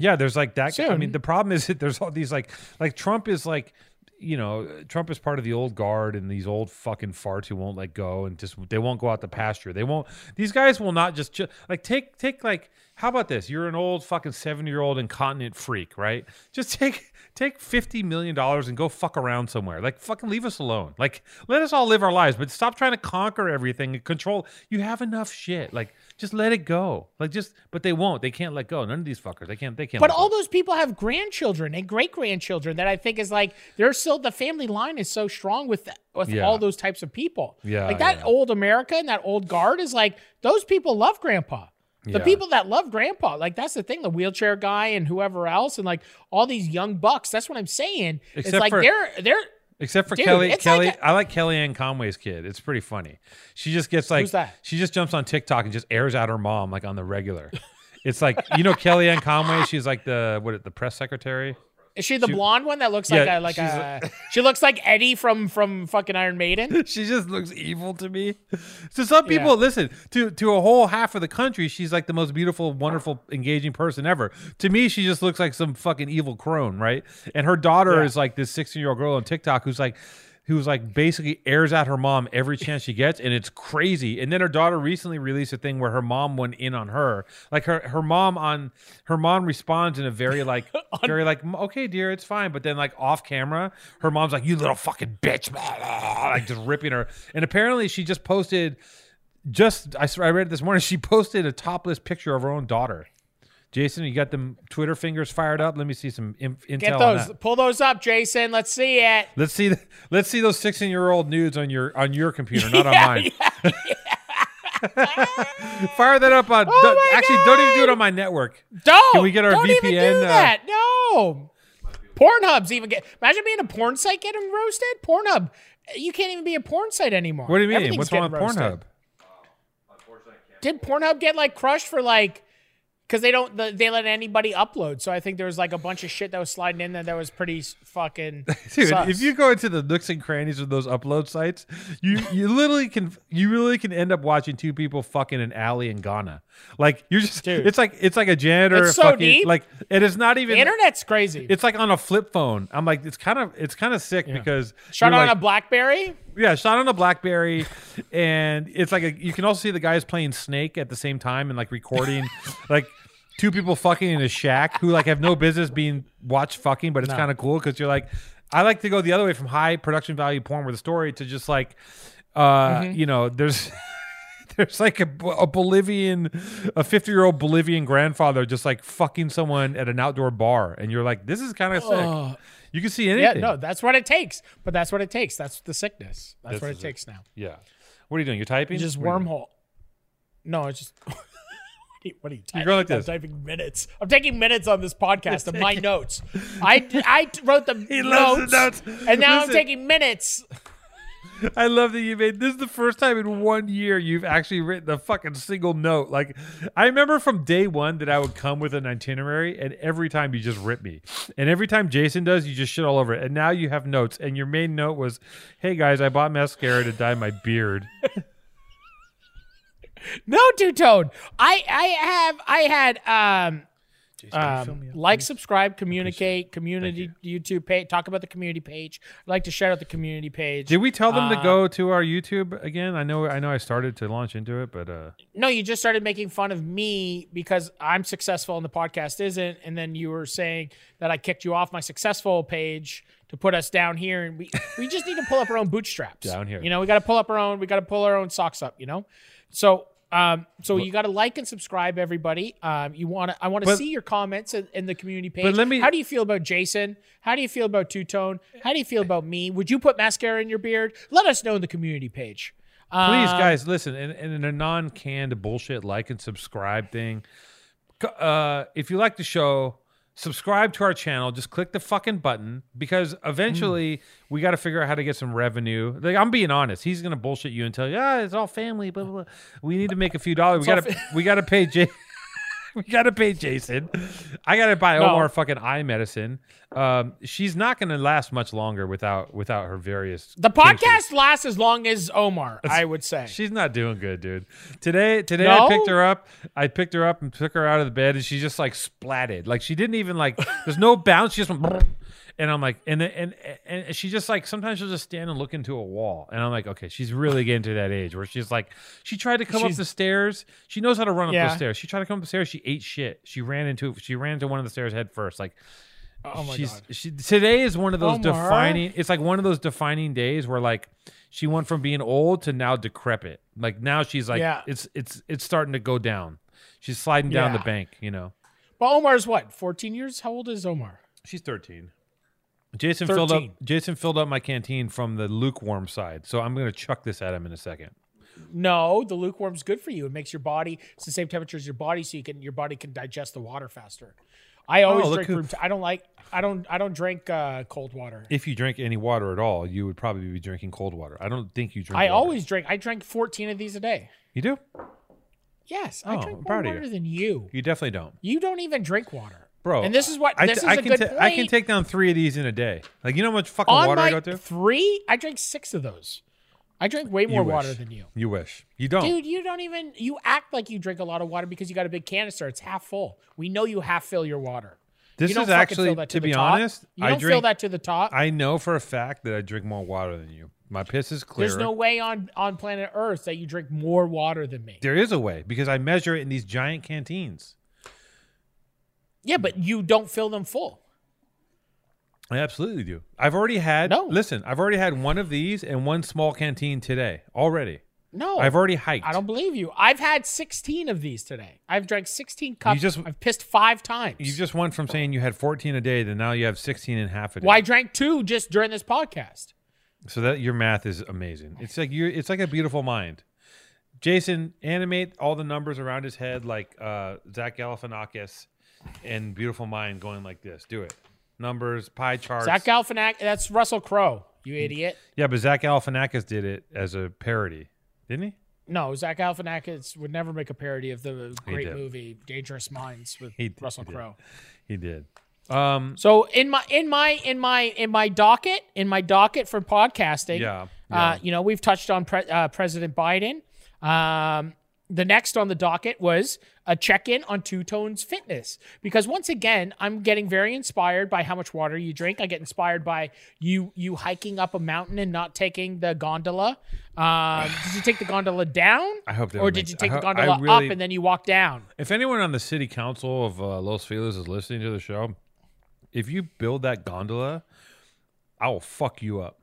yeah, there's like that. I mean, the problem is that there's all these like like Trump is like you know Trump is part of the old guard and these old fucking farts who won't let go and just they won't go out the pasture. They won't. These guys will not just ch- like take take like how about this? You're an old fucking seventy year old incontinent freak, right? Just take take fifty million dollars and go fuck around somewhere. Like fucking leave us alone. Like let us all live our lives, but stop trying to conquer everything and control. You have enough shit. Like just let it go. Like just but they won't. They can't let go. None of these fuckers. They can't. They can't. But let all go. those people have grandchildren and great grandchildren that I think is like they're still the family line is so strong with with Yeah. all those types of people. Yeah, like that yeah. old America and that old guard is like those people love grandpa. The Yeah. people that love grandpa, like that's the thing, the wheelchair guy and whoever else, and like all these young bucks. That's what I'm saying. it's Except like for- they're they're Except for Dude, Kelly, it's Kelly, like a- I like Kellyanne Conway's kid. It's pretty funny. She just gets like, she just jumps on TikTok and just airs out her mom like on the regular. It's like you know Kellyanne Conway. She's like the what the press secretary. Is she the She- blonde one that looks Yeah, like a like she's a? she looks like Eddie from from fucking Iron Maiden. she just looks evil to me. So some Yeah. people listen to to a whole half of the country. She's like the most beautiful, wonderful, engaging person ever. To me, she just looks like some fucking evil crone, right? And her daughter Yeah. is like this sixteen year old girl on TikTok who's like. Who's like basically airs at her mom every chance she gets, and it's crazy. And then her daughter recently released a thing where her mom went in on her, like her her mom on her mom responds in a very like very like okay dear it's fine, but then like off camera, her mom's like you little fucking bitch, like just ripping her. And apparently she just posted just I, I read it this morning. She posted a topless picture of her own daughter. Jason, you got them Twitter fingers fired up. Let me see some inf- intel. Get on those, that. pull those up, Jason. Let's see it. Let's see. The, let's see those sixteen year old nudes on your on your computer, not on Yeah, mine. Fire that up on. Oh my actually, don't even do it on my network. Don't. Can we get our don't Even VPN, do uh. No. Pornhub's even get. Imagine being a porn site getting roasted. Pornhub, you can't even be a porn site anymore. What do you mean? What's wrong with roasted. Pornhub? Did Pornhub get like crushed for like? Because they don't, the, they let anybody upload. So I think there was like a bunch of shit that was sliding in there that was pretty fucking. Dude, sus. if you go into the nooks and crannies of those upload sites, you you literally can you really can end up watching two people fucking an alley in Ghana. Like you're just Dude. it's like it's like a janitor It's so fucking deep. like it is not the even internet's crazy. it's like on a flip phone. I'm like it's kind of it's kind of sick because Shot on like, a BlackBerry. yeah, shot on a BlackBerry, and it's like a, you can also see the guys playing Snake at the same time and like recording, like two people fucking in a shack who like have no business being watched fucking, but it's No. kind of cool because you're like, I like to go the other way from high production value porn with a story to just like, uh, Mm-hmm. you know, there's. There's like a, a Bolivian, a 50 year old Bolivian grandfather just like fucking someone at an outdoor bar, and you're like, this is kind of sick. Ugh. You can see anything. Yeah, anything. no, that's what it takes. But that's what it takes. That's the sickness. That's This what is it it. takes now. Yeah. What are you doing? You're typing? Just What are you doing? wormhole. No, it's just. what, are you, what are you typing? going like I'm this. typing minutes. I'm taking minutes on this podcast of my notes. I, I wrote the He loves the notes, notes. and now I'm taking minutes. I love that you made this is the first time in one year you've actually written a fucking single note. Like I remember from day one that I would come with an itinerary, and every time you just rip me, and every time Jason does, you just shit all over it. And now you have notes, and your main note was, "Hey guys, I bought mascara to dye my beard." No, two tone. I I have I had um um, like, subscribe, communicate, community YouTube page. Talk about the community page. I'd like to shout out the community page. Did we tell them to Uh, go to our YouTube again? I know, I know, I started to launch into it, but uh, No, you just started making fun of me because I'm successful and the podcast isn't, and then you were saying that I kicked you off my successful page to put us down here, and we we just need to pull up our own bootstraps Down here. You know, we got to pull up our own. We got to pull our own socks up. You know, so. Um, so you got to like and subscribe, everybody. Um, you want to, I want to see your comments in, in the community page. But let me- How do you feel about Jason? How do you feel about Two Tone? How do you feel about me? Would you put mascara in your beard? Let us know in the community page. Please, Uh, guys, listen. In, in a non-canned bullshit like and subscribe thing, uh, if you like the show, subscribe to our channel. Just click the fucking button because eventually we got to figure out how to get some revenue. Like I'm being honest, he's gonna bullshit you and tell you, ah, it's all family. Blah blah. blah. We need to make a few dollars. We gotta we gotta pay Jay. We gotta pay Jason. I gotta buy No. Omar fucking eye medicine. Um, she's not gonna last much longer without without her various. The podcast lasts as long as Omar, I would say. She's not doing good, dude. Today, today No? I picked her up. I picked her up and took her out of the bed, and she just like splatted. Like she didn't even like. There's no bounce. She just went. And I'm like, and and and she just like sometimes she'll just stand and look into a wall, and I'm like, okay, she's really getting to that age where she's like, she tried to come up the stairs. She knows how to run up the stairs. She tried to come up the stairs. She ate shit. She ran into she ran into one of the stairs head first. Like oh my she's god. she today is one of those Omar? defining it's like one of those defining days where like she went from being old to now decrepit like now she's like Yeah. it's it's it's starting to go down she's sliding down the bank you know But Omar's what? 14 years? How old is Omar? she's 13 jason filled up jason filled up my canteen from the lukewarm side so i'm gonna chuck this at him in a second No, the lukewarm's good for you. It makes your body it's the same temperature as your body, so you can your body can digest the water faster. I always Oh, drink room. T- I don't like. I don't. I don't drink uh, cold water. if you drink any water at all you would probably be drinking cold water i don't think you drink I water. always drink. I drank 14 of these a day. you do Yes, Oh, I drink more proud of you. than you. you definitely don't You don't even drink water. Bro. And this is what- I, this is I a can good ta- I can take down three of these in a day. Like you know how much fucking On water I my go through. three, I drank six of those. I drink way more water than you. You wish you don't. Dude, you don't even you act like you drink a lot of water because you got a big canister. It's half full. We know you half fill your water. this is actually, fill to, the be top. honest, you I don't fill drink. that to the top. I know for a fact that I drink more water than you. My piss is clear. There's no way on on planet Earth that you drink more water than me. There is a way because I measure it in these giant canteens. Yeah, but you don't fill them full. I absolutely do. I've already had. No. Listen, I've already had one of these and one small canteen today already. No, I've already hiked. I don't believe you. I've had 16 of these today. I've drank 16 cups. You just- I've pissed five times. You just went from saying you had 14 a day to now you have 16 and a half a day. well, I drank two just during this podcast. So that your math is amazing. It's like you it's like a beautiful mind. Jason, animate all the numbers around his head like uh, Zach Galifianakis and Beautiful Mind going like this. Do it. Numbers, pie charts. Zach Galifianakis. That's Russell Crowe. You idiot. yeah, but Zach Galifianakis did it as a parody, didn't he? No, Zach Galifianakis would never make a parody of the great movie Dangerous Minds with He did, Russell. Crowe. He did. Um, So in my in my in my in my docket in my docket for podcasting, Yeah, uh, you know we've touched on pre- uh, President Biden. Um, the next on the docket was a check in on Two Tones Fitness because once again I'm getting very inspired by how much water you drink. I get inspired by you you hiking up a mountain and not taking the gondola. Um, did you take the gondola down? I hope they or did you take the gondola really- up and then you walk down? if anyone on the city council of uh, Los Feliz is listening to the show, if you build that gondola, I will fuck you up.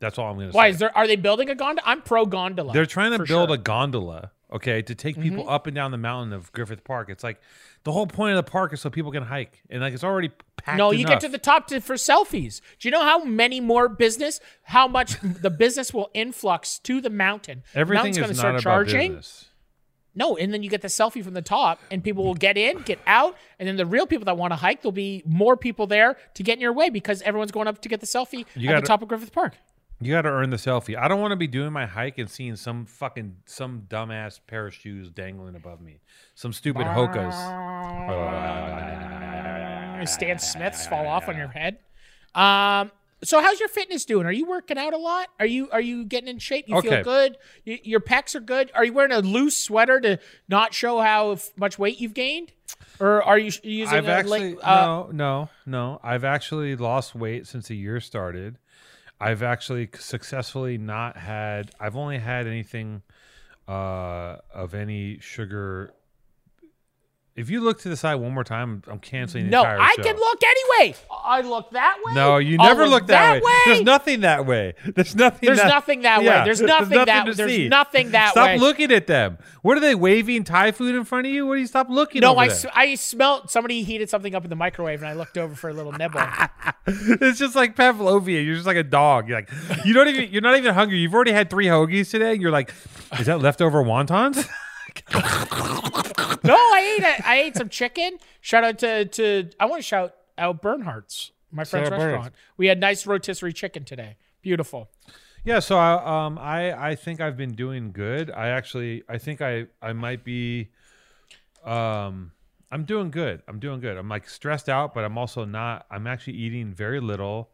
That's all I'm going to say. Why is there? Are they building a gondola? I'm pro gondola. They're trying to build sure. a gondola, okay, to take people Mm-hmm. up and down the mountain of Griffith Park. It's like the whole point of the park is so people can hike, and like it's already packed. No, you get to the top to, for selfies. Do you know how many more business, how much the business will influx to the mountain? Everything Mountain's is gonna not start about charging. business. No, and then you get the selfie from the top, and people will get in, get out, and then the real people that want to hike, there'll be more people there to get in your way because everyone's going up to get the selfie You at gotta- the top of Griffith Park. You got to earn the selfie. I don't want to be doing my hike and seeing some fucking some dumbass pair of shoes dangling above me, some stupid hokas. Stan Smiths fall off on your head. Um, so how's your fitness doing? Are you working out a lot? Are you are you getting in shape? You feel good? Your pecs are good. Are you wearing a loose sweater to not show how f- much weight you've gained, or are you using I've actually uh, no, no, no. I've actually lost weight since the year started. I've actually successfully not had. I've only had anything uh, of any sugar. If you look to the side one more time, I'm canceling the No, entire I show. can look anyway. I look that way. No, you never look look that, way. There's nothing that way. There's nothing. There's that, nothing that way. Yeah, There's nothing that- to there's see. nothing that stop way. looking at them. What are they waving Thai food in front of you? What do you stop looking? No, over I, there? s- I smelled somebody heated something up in the microwave, and I looked over for a little nibble. it's just like Pavlovia. You're just like a dog. You're like you don't even. You're not even hungry. You've already had three hoagies today. And you're like, is that leftover wontons? No, I ate it. I ate some chicken. Shout out to to I want to shout out Bernhardt's, my friend's Shout out Bernhardt's. restaurant. We had nice rotisserie chicken today. Beautiful. yeah. So I, um, I I think I've been doing good. I actually I think I I might be, um. I'm doing good. I'm doing good. I'm like stressed out, but I'm also not. I'm actually eating very little.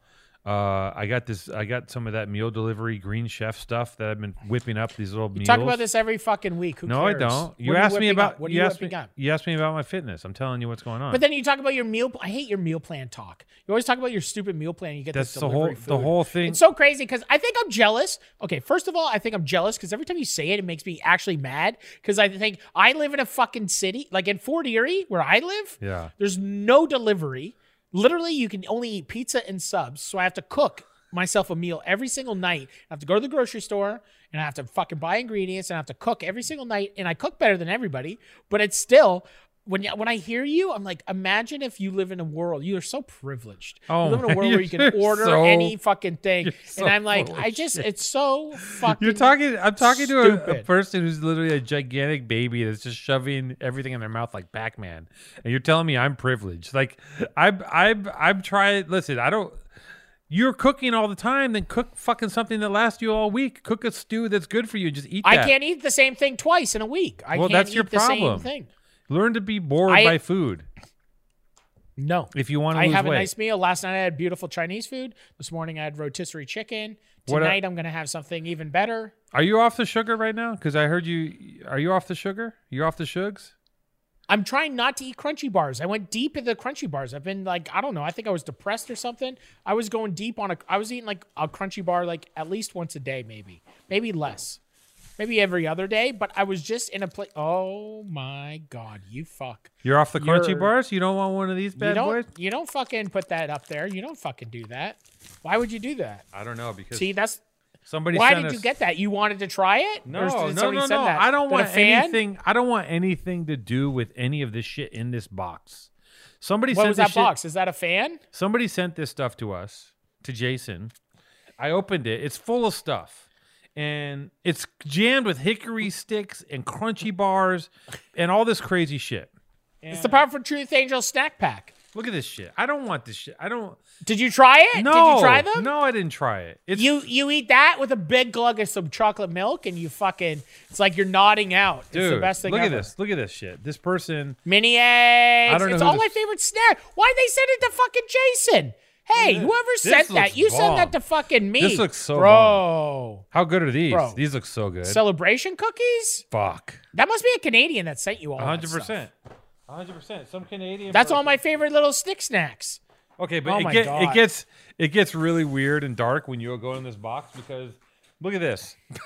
Uh, I got this. I got some of that meal delivery green chef stuff that I've been whipping up. These little You meals. talk about this every fucking week. Who No, cares? I don't. You asked me about up? what you, you asked me. up? You asked me about my fitness. I'm telling you what's going on. But then you talk about your meal. I hate your meal plan talk. You always talk about your stupid meal plan. You get That's this the whole delivery the whole thing. It's so crazy because I think I'm jealous. Okay, first of all, I think I'm jealous because every time you say it, it makes me actually mad because I think I live in a fucking city, like in Fort Erie, where I live. yeah. There's no delivery. Literally, you can only eat pizza and subs. So I have to cook myself a meal every single night. I have to go to the grocery store and I have to fucking buy ingredients and I have to cook every single night. And I cook better than everybody, but it's still. When, when I hear you, I'm like, imagine if you live in a world. You are so privileged. Oh, you live in a world where you can order so- any fucking thing. so And I'm like, I just, shit. it's so fucking. You're talking. I'm talking to a, a person who's literally a gigantic baby that's just shoving everything in their mouth like Pac-Man, and you're telling me I'm privileged. Like I'm, I'm, I'm trying. Listen, I don't. You're cooking all the time. Then cook fucking something that lasts you all week. Cook a stew that's good for you. Just eat. I can't eat the same thing twice in a week. I Well, can't that's eat your the same problem. thing. Learn to be bored I- by food. No. If you want to I have a nice meal. Last night I had beautiful Chinese food. This morning I had rotisserie chicken. Tonight I'm going to have something even better. are you off the sugar right now? Because I heard you. Are you off the sugar? You're off the shugs. I'm trying not to eat crunchy bars. I went deep into the crunchy bars. I've been like, I don't know. I think I was depressed or something. I was going deep on a. I was eating like a crunchy bar like at least once a day, maybe, maybe less, maybe every other day. But I was just in a place. Oh my god, you fuck. You're off the crunchy You're- bars. You don't want one of these bad don't. boys. You don't fucking put that up there. You don't fucking do that. Why would you do that? I don't know because See, that's somebody. why did us, you get that? You wanted to try it? No, no, no, no, no. that? I don't want anything. I don't want anything to do with any of this shit in this box. Somebody What sent was that shit- box? Is that a fan? Somebody sent this stuff to us, to Jason. I opened it. It's full of stuff. And it's jammed with hickory sticks and crunchy bars and all this crazy shit. It's the Powerful Truth Angel snack pack. Look at this shit. I don't want this shit. I don't. Did you try it? No. Did you try them? No, I didn't try it. It's You you eat that with a big glug of some chocolate milk, and you fucking. It's like you're nodding out. dude. it's the best thing look ever. at this. Look at this shit. This person. Mini eggs. I don't know it's all this- my favorite snack. Why they send it to fucking Jason? Hey, Look at whoever sent that, looks you send that to fucking me. This looks so bro. How good are these? Bro. These look so good. Celebration cookies? Fuck. That must be a Canadian that sent you all. that hundred stuff. percent. hundred percent. Some Canadian. That's all my favorite little stick snacks. Okay, but Oh it, get, it gets it gets really weird and dark when you go in this box because look at this.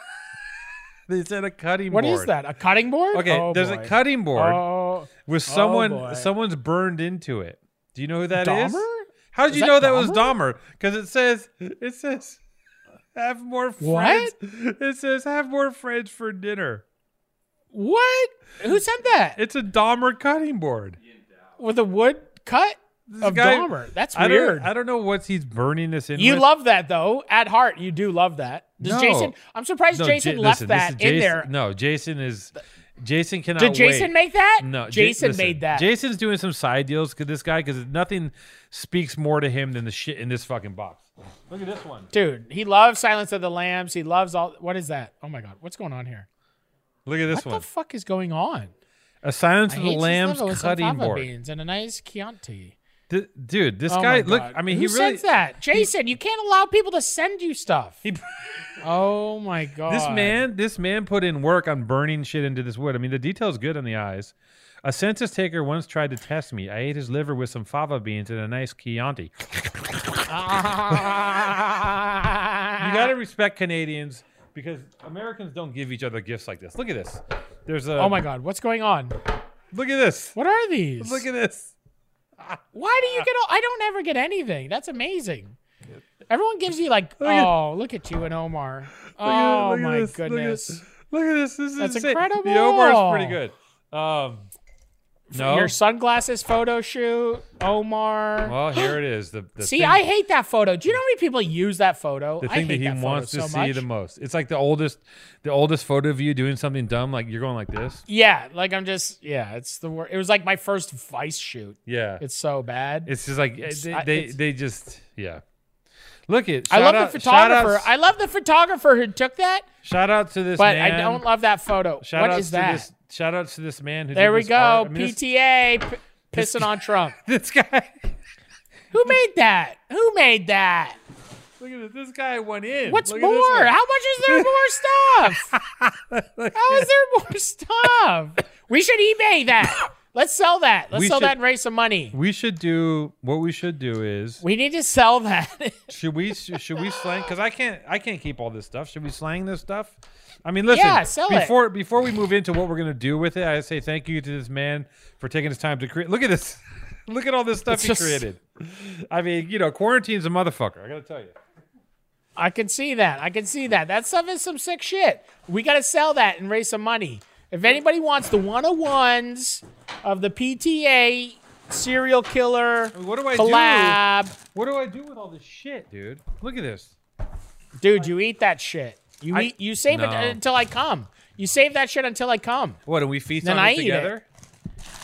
they said a cutting What board. is that? A cutting board? Okay, Oh, there's boy. a cutting board Oh, with oh someone boy. someone's burned into it. Do you know who that is? Dahmer? How did you know that was Dahmer? Dahmer? Because it says it says have more friends. What? It says have more friends for dinner. What? Who sent that? It's a Dahmer cutting board. With a wood cut This of guy- Dahmer. That's I weird. don't, I don't know what he's burning this in. You with. love that though. At heart, you do love that. Does No. Jason? I'm surprised No, Jason Ja- left listen, that in Jason- there. No, Jason is. Jason cannot. Did Jason wait. make that? No, Ja- Jason listen, made that. Jason's doing some side deals because this guy because nothing speaks more to him than the shit in this fucking box. Look at this one. Dude, he loves Silence of the Lambs. He loves all. What is that? Oh my god, what's going on here? Look at this What one. What the fuck is going on? a Silence I of the Lambs liver with some cutting board. beans and a nice Chianti. Th- dude, this Oh guy. Look, I mean, Who he really. sends that? Jason, you can't allow people to send you stuff. He, Oh my god. this man, this man put in work on burning shit into this wood. I mean, the detail's good on the eyes. A census taker once tried to test me. I ate his liver with some fava beans and a nice Chianti. You got to respect Canadians because Americans don't give each other gifts like this. Look at this. There's a. Oh my god, what's going on? Look at this. What are these? Look at this. Why do you get all I don't ever get anything. That's amazing. Everyone gives you like, Look at- oh, look at you and Omar. Oh at my this. Look at- goodness. Look at this. This is That's insane. incredible. The Omar's pretty good. Um, no. Your sunglasses photo shoot, Omar. well, here it is. The, the See, thing, I hate that photo. Do you know how many people use that photo? the I thing that he photo wants to so see much. the most. It's like the oldest, the oldest photo of you doing something dumb. Like you're going like this. Yeah, like I'm just yeah, it's the word. It was like my first Vice shoot. Yeah. It's so bad. It's just like eh, they I- they, they just yeah. Look at. I love out- the photographer. I love the photographer who took that, Shout out to this but man. I don't love that photo. Shout what is to that? This, shout out to this man who there did we this go. I mean, this- PTA p- pissing on Trump. This guy. Who made that? Who made that? Look at this. This guy went in. What's Look more? How much is there more stuff? How is there more stuff? We should eBay that. Let's sell that. Let's We sell should- that and raise some money. We should do what we should do is We need to sell that. should we should we slang because I can't I can't keep all this stuff. Should we slang this stuff? I mean, listen. Yeah, sell it. before before we move into what we're gonna do with it, I say thank you to this man for taking his time to create. Look at this. Look at all this stuff It's he just- created. I mean, you know, quarantine's a motherfucker. I gotta tell you. I can see that. I can see that. That stuff is some sick shit. We got to sell that and raise some money. If anybody wants the 101s of the PTA serial killer What do I do? What do I do with all this shit, dude? Look at this. dude, you eat that shit. You I- eat. You save No. it until I come. You save that shit until I come. What? And we feast Then on I it eat it. together.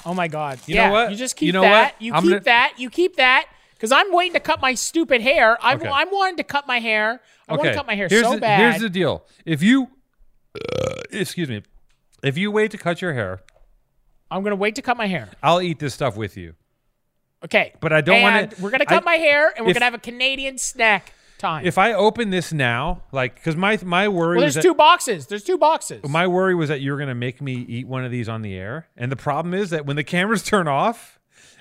Oh my god. You know yeah, what? You just keep You know that. what? You I'm keep gonna- that. You keep that. Because I'm waiting to cut my stupid hair. I'm, Okay. I'm wanting to cut my hair. I want to cut my hair here's so the, bad. Here's the deal. If you, uh, excuse me, if you wait to cut your hair, I'm gonna wait to cut my hair. I'll eat this stuff with you. Okay. But I don't wanna- And We're gonna cut I- my hair, and we're if- gonna have a Canadian snack time. If I open this now, like, because my my worry well, there's that, two boxes. There's two boxes. my worry was that you were gonna make me eat one of these on the air, and the problem is that when the cameras turn off,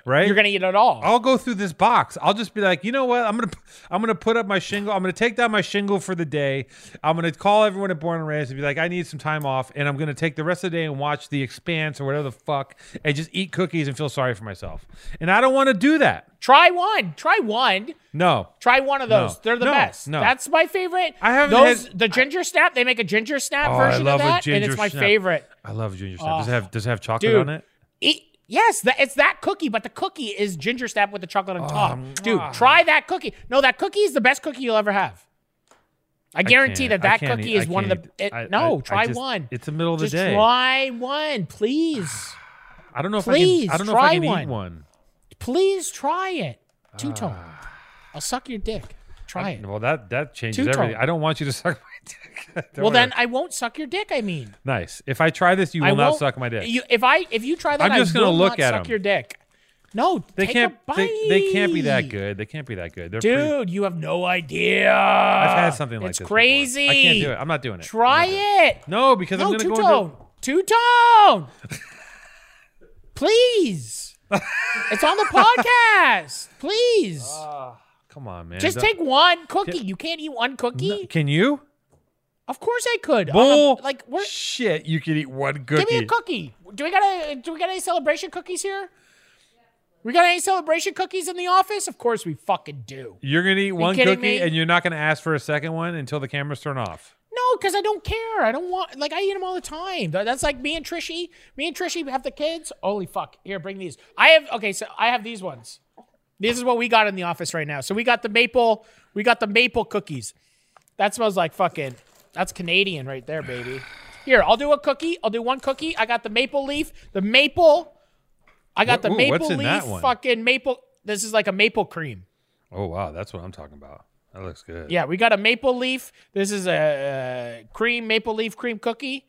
right? You're gonna eat it all. I'll go through this box. I'll just be like, you know what? I'm gonna I'm gonna put up my shingle. I'm gonna take down my shingle for the day. I'm gonna call everyone at Born and Raised and be like, I need some time off, and I'm gonna take the rest of the day and watch The Expanse or whatever the fuck, and just eat cookies and feel sorry for myself. And I don't want to do that. Try one. Try one. No. Try one of those. No. They're the No, best. no. That's my favorite. I haven't those had- the ginger snap. They make a ginger snap Oh, I version of that, and it's my snap. favorite. I love ginger snap. does it have does it have chocolate Dude, on it? Eat, yes, that, it's that cookie, but the cookie is ginger snap with the chocolate on top. Dude, mwah. try that cookie. No, that cookie is the best cookie you'll ever have. I guarantee can't- that that cookie eat- is I one of the. It, I- no, I- I try just- one. It's the middle of the Just day. try one, please. I don't know if Please, I can. I don't know if I can one. eat one. Please try it. Two tone. Ah. I'll suck your dick. Try it. Well, that that changes Two-tone. everything. I don't want you to suck my dick. Don't Well, worry. then I won't suck your dick. I mean, nice. If I try this, you I will not suck my dick. You, if I if you try that, I'm just I gonna look at suck 'em. your dick. No, they can't. They, they can't be that good. They can't be that good. They're pretty, Dude, you have no idea. I've had something like it's this. before. crazy. I can't do it. I'm not doing it. Try doing it. No, because I'm gonna two go tone. into. Two tone. Please. it's on the podcast. Please. Ah, come on, man. Just Don't- take one cookie. You can't eat one cookie. Can you? Of course I could. On a- like, we're, shit. You can eat one cookie. give me a cookie. Do we got a, do we got any celebration cookies here? We got any celebration cookies in the office? Of course we fucking do. You're gonna eat one kidding cookie, me? and you're not gonna ask for a second one until the cameras turn off. No, because I don't care. I don't want like I eat them all the time. That's like me and Trishy. Me and Trishy have the kids. Holy fuck! Here, bring these. I have okay. So I have these ones. This is what we got in the office right now. So we got the maple. We got the maple cookies. That smells like fucking. That's Canadian right there, baby. Here, I'll do a cookie. I'll do one cookie. I got the maple leaf. The maple. I got Wha- the ooh, maple leaf. Fucking maple. This is like a maple cream. Oh wow, that's what I'm talking about. That looks good. Yeah, we got a maple leaf. This is a, uh cream maple leaf cream cookie.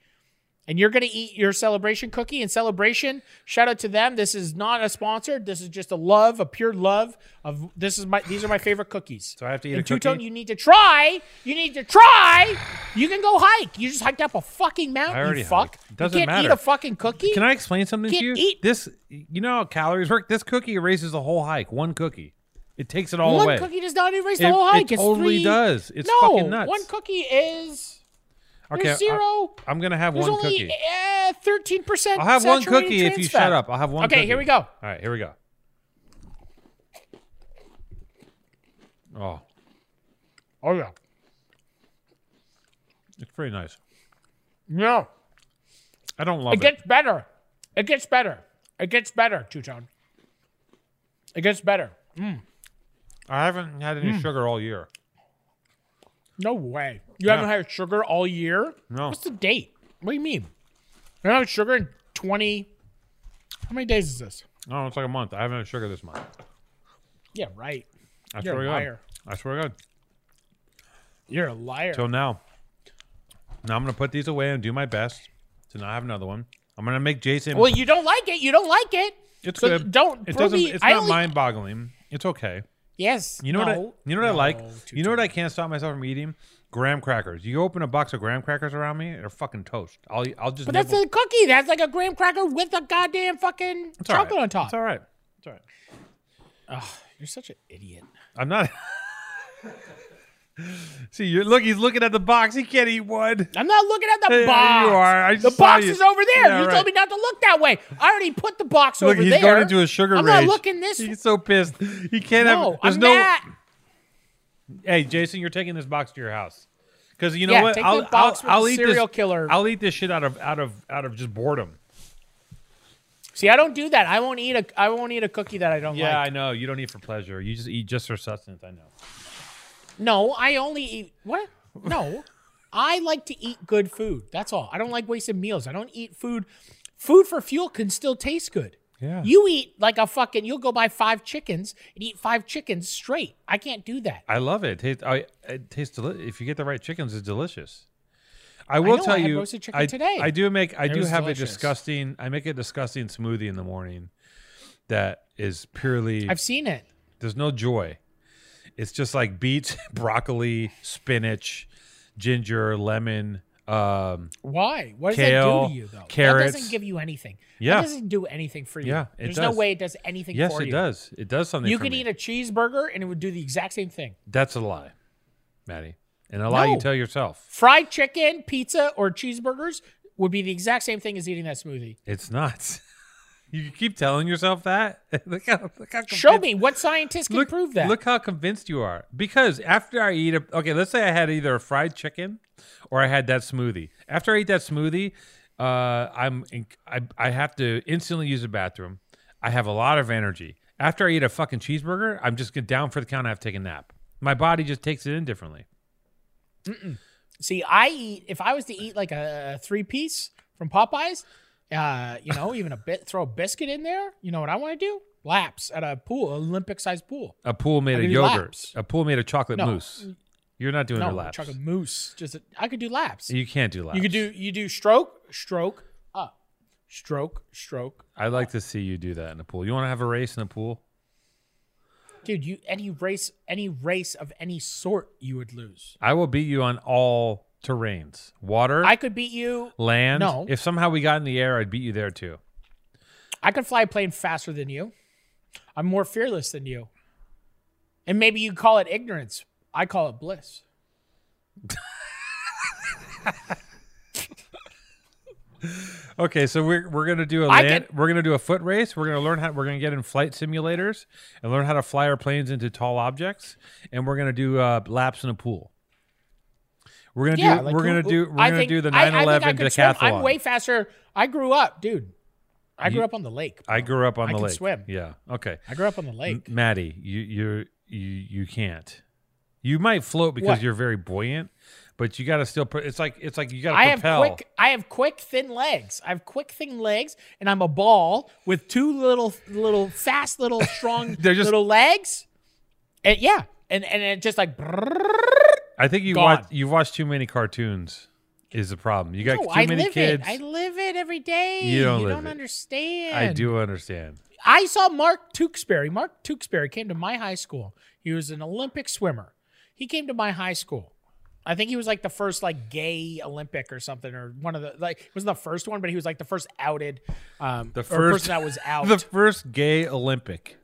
And you're gonna eat your celebration cookie and celebration. Shout out to them. This is not a sponsor. This is just a love, a pure love of this is my these are my favorite cookies. So I have to eat a and two tone, cookie? you need to try. You need to try. You can go hike. You just hiked up a fucking mountain. I already you fuck. hiked. Doesn't you can't eat a fucking cookie. Can I explain something to Can't you? eat- This, you know how calories work. This cookie erases the whole hike. One cookie, it takes it all one away. cookie does not erase It- the whole it hike. it's totally three. does. It's no, fucking nuts. one cookie is. Okay, There's zero. I, am gonna have There's one only cookie. Eh, thirteen percent. I'll have one cookie if you shut up. I'll have one. Cookie. Okay, cookie. here we go. All right, here we go. Oh, Oh yeah. it's pretty nice. No, I don't love it it. gets better. It gets better. It gets better. Two tone. It gets better. Mm. I haven't had any mm. sugar all year. No way. You haven't had sugar all year. No. What's the date? What do you mean? You haven't had sugar in twenty. How many days is this? No, it's like a month. I haven't had sugar this month. Yeah, right. I You're swear a to God. liar. I swear to God. You're a liar. Till now. Now I'm gonna put these away and do my best to not have another one. I'm gonna make Jason. well, you don't like it. You don't like it. it's so good. don't It doesn't. me- It's not only- mind-boggling. It's okay. Yes. You know what? I, no, you know what I like. You know what I can't stop myself from eating? Graham crackers. You open a box of graham crackers around me, they're fucking toast. I'll I'll just. But that's a cookie. That's like a graham cracker with a goddamn fucking It's all right. chocolate on top. It's all right. It's all right. Ugh, you're such an idiot. I'm not. See, you're look. He's looking at the box. He can't eat one. I'm not looking at the box. you are. I the box you. is over there. Yeah, you right. told me not to look that way. I already put the box Look, over he's there. He's going into a sugar I'm rage. not looking this. He's so pissed. He can't no, have. There's I'm no. not. Hey, Jason, you're taking this box to your house. Because you know Yeah, what? I'll, I'll, I'll eat serial this, killer. I'll eat this shit out of out of out of just boredom. See, I don't do that. I won't eat a. I won't eat a cookie that I don't Yeah, like. Yeah, I know. You don't eat for pleasure. You just eat just for sustenance. I know. No, I only eat what? No, I like to eat good food. That's all. I don't like wasted meals. I don't eat food. Food for fuel can still taste good. Yeah. You eat like a fucking. You'll go buy five chickens and eat five chickens straight. I can't do that. I love it. It, I, it tastes deli- If you get the right chickens, it's delicious. I will know, tell I you, roasted chicken I, today. I do make. I It do have delicious. a disgusting. I make a disgusting smoothie in the morning. that is purely I've seen it. there's no joy. It's just like beets, broccoli, spinach, ginger, lemon. Um, Why? What does Kale, that do to you though? That carrots. doesn't give you anything. Yeah. That doesn't do anything for you. Yeah, it There's does. no way it does anything yes, for it you. does. It does something. You could me. eat a cheeseburger and it would do the exact same thing. That's a lie, Matty, and a lie you tell yourself. Fried chicken, pizza, or cheeseburgers would be the exact same thing as eating that smoothie. It's not. you keep telling yourself that. look how, look how Show me what scientists can Look, prove that. Look how convinced you are. Because after I eat a okay, let's say I had either a fried chicken or I had that smoothie. After I eat that smoothie, uh, I'm in, I I have to instantly use the bathroom. I have a lot of energy. After I eat a fucking cheeseburger, I'm just down for the count. I have to take a nap. My body just takes it in differently. See, I eat if I was to eat like a, three piece from Popeyes, uh, you know, even a bit throw a biscuit in there. You know what I want to do? Laps at a pool, Olympic sized pool. A pool made of yogurt. laps. A pool made of chocolate No. mousse. You're not doing No, your laps. chocolate mousse. Just I could do laps. You can't do laps. You could do you do stroke, stroke, up, stroke, stroke. I'd like to see you do that in a pool. You want to have a race in a pool? Dude, you any race any race of any sort you would lose. I will beat you on all terrains. Water, I could beat you. land. No. If somehow we got in the air, I'd beat you there too. I could fly a plane faster than you. I'm more fearless than you. And maybe you call it ignorance. I call it bliss. Okay, so we're we're gonna do a land, can- we're gonna do a foot race. We're gonna learn how we're gonna get in flight simulators and learn how to fly our planes into tall objects, and we're gonna do uh, laps in a pool. We're gonna Yeah, do like we're who- gonna do we're I gonna think- do the I- I think I 9/11 could swim. decathlon. I'm way faster. I grew up, dude. I grew You- up on the lake. I grew up on I the can lake. swim. Yeah. Okay. I grew up on the lake. M- Matty, you you're you you can't. You might float because What? you're very buoyant, but you got to still. Put, it's like it's like you got to I have quick. I have quick, thin legs. I have quick, thin legs, and I'm a ball with two little, little, fast, little, strong, They're just- little legs. And yeah, and and it just like. I think you watch. You've watched too many cartoons. Is the problem? You got No, too I many kids. it. I live it every day. You don't live don't understand. I do understand. I saw Mark Tewksbury. Mark Tewksbury came to my high school. He was an Olympic swimmer. He came to my high school. I think he was like the first like gay Olympic or something, or one of the like it wasn't the first one, but he was like the first outed, um, The first person that was out. The first gay Olympic.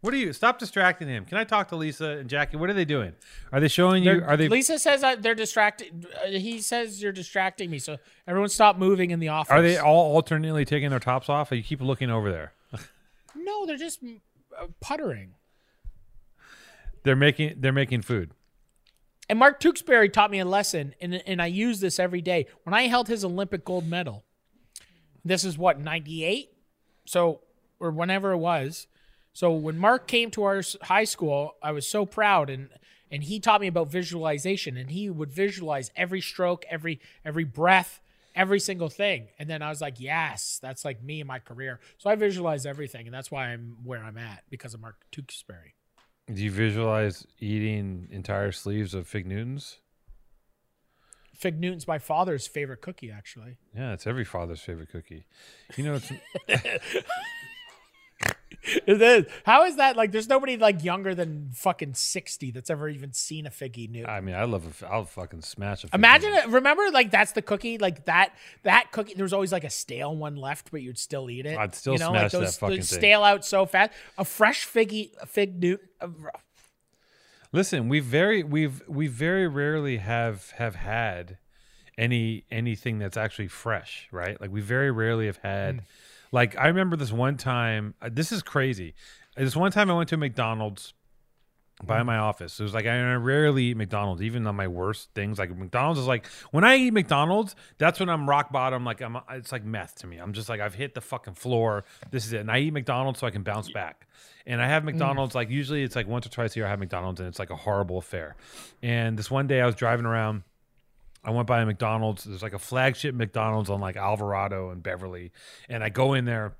What are you? Stop distracting him. Can I talk to Lisa and Jackie? What are they doing? Are they showing you? They're- Are they? Lisa says they're distracted. Uh, he says you're distracting me, so everyone stop moving in the office. Are they all alternately taking their tops off? Or you keep looking over there. No, they're just uh, puttering. They're making. They're making food. And Mark Tewksbury taught me a lesson, and, and I use this every day. When I held his Olympic gold medal, this is what, 98? So, or whenever it was. So when Mark came to our high school, I was so proud and and he taught me about visualization and he would visualize every stroke, every every breath, every single thing. And then I was like, yes, that's like me in my career. So I visualize everything and that's why I'm where I'm at because of Mark Tewksbury. Do you visualize eating entire sleeves of fig Newtons? Fig Newton's my father's favorite cookie, actually. Yeah, it's every father's favorite cookie. You know, it's It is. How is that? Like, there's nobody like younger than fucking sixty that's ever even seen a figgy new. I mean, I love. A, I'll fucking smash a. Fig Imagine it. Remember, like that's the cookie. Like that. That cookie. There was always like a stale one left, but you'd still eat it. I'd still you know, smash like that those, fucking those thing. stale out so fast. A fresh figgy, a fig new. Listen, we very we've we very rarely have have had any anything that's actually fresh, right? Like we very rarely have had. Mm. Like I remember this one time. uh, This is crazy. This one time I went to McDonald's Mm. by my office. It was like I, I rarely eat McDonald's, even on my worst things. Like McDonald's is like when I eat McDonald's, that's when I'm rock bottom. Like I'm, it's like meth to me. I'm just like I've hit the fucking floor. This is it. And I eat McDonald's so I can bounce back. And I have McDonald's like usually it's like once or twice a year I have McDonald's and it's like a horrible affair. And this one day I was driving around. I went by a McDonald's. There's like a flagship McDonald's on like Alvarado and Beverly, and I go in there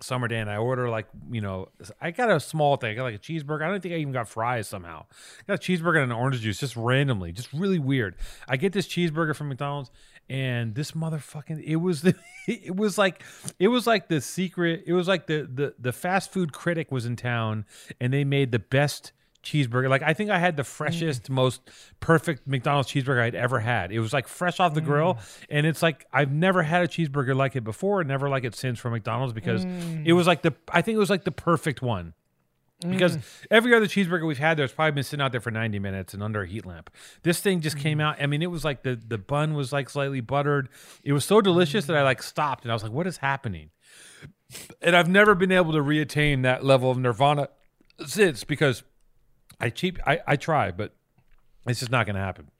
summer day and I order like, you know, I got a small thing. I got like a cheeseburger. I don't think I even got fries somehow. I got a cheeseburger and an orange juice just randomly, just really weird. I get this cheeseburger from McDonald's and this motherfucking it was the it was like it was like the secret it was like the the the fast food critic was in town and they made the best cheeseburger. Like I think I had the mm. freshest, most perfect McDonald's cheeseburger I'd ever had. It was like fresh off the grill, mm. and it's like I've never had a cheeseburger like it before, never like it since from McDonald's because it mm. was like the I think it was like the perfect one. Because every other cheeseburger we've had there's probably been sitting out there for 90 minutes and under a heat lamp. This thing just came out. I mean, it was like the the bun was like slightly buttered. It was so delicious that I like stopped and I was like, "What is happening?" And I've never been able to reattain that level of nirvana since because I cheap I, I try, but it's just not going to happen.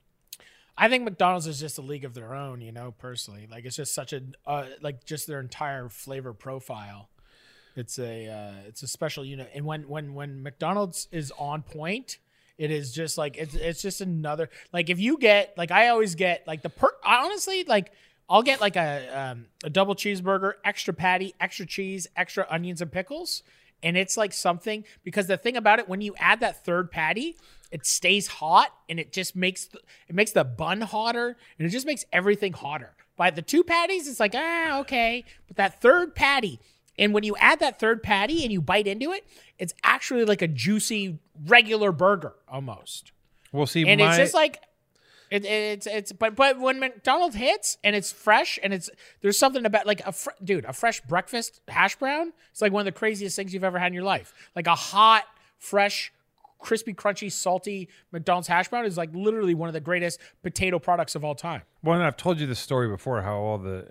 I think McDonald's is just a league of their own, you know, personally. Like it's just such a uh, like just their entire flavor profile. It's a uh, it's a special unit. And when when when McDonald's is on point, it is just like it's it's just another like if you get like I always get like the per I honestly like I'll get like a um, a double cheeseburger, extra patty, extra cheese, extra onions and pickles, and it's like something because the thing about it when you add that third patty, it stays hot and it just makes the, it makes the bun hotter and it just makes everything hotter. By the two patties, it's like ah okay, but that third patty. And when you add that third patty and you bite into it, it's actually like a juicy regular burger almost We'll see. and my, it's just like it, it's it's but but when McDonald's hits and it's fresh and it's there's something about like a fr- dude a fresh breakfast hash brown it's like one of the craziest things you've ever had in your life like a hot fresh crispy crunchy salty McDonald's hash brown is like literally one of the greatest potato products of all time Well, and I've told you this story before. How all the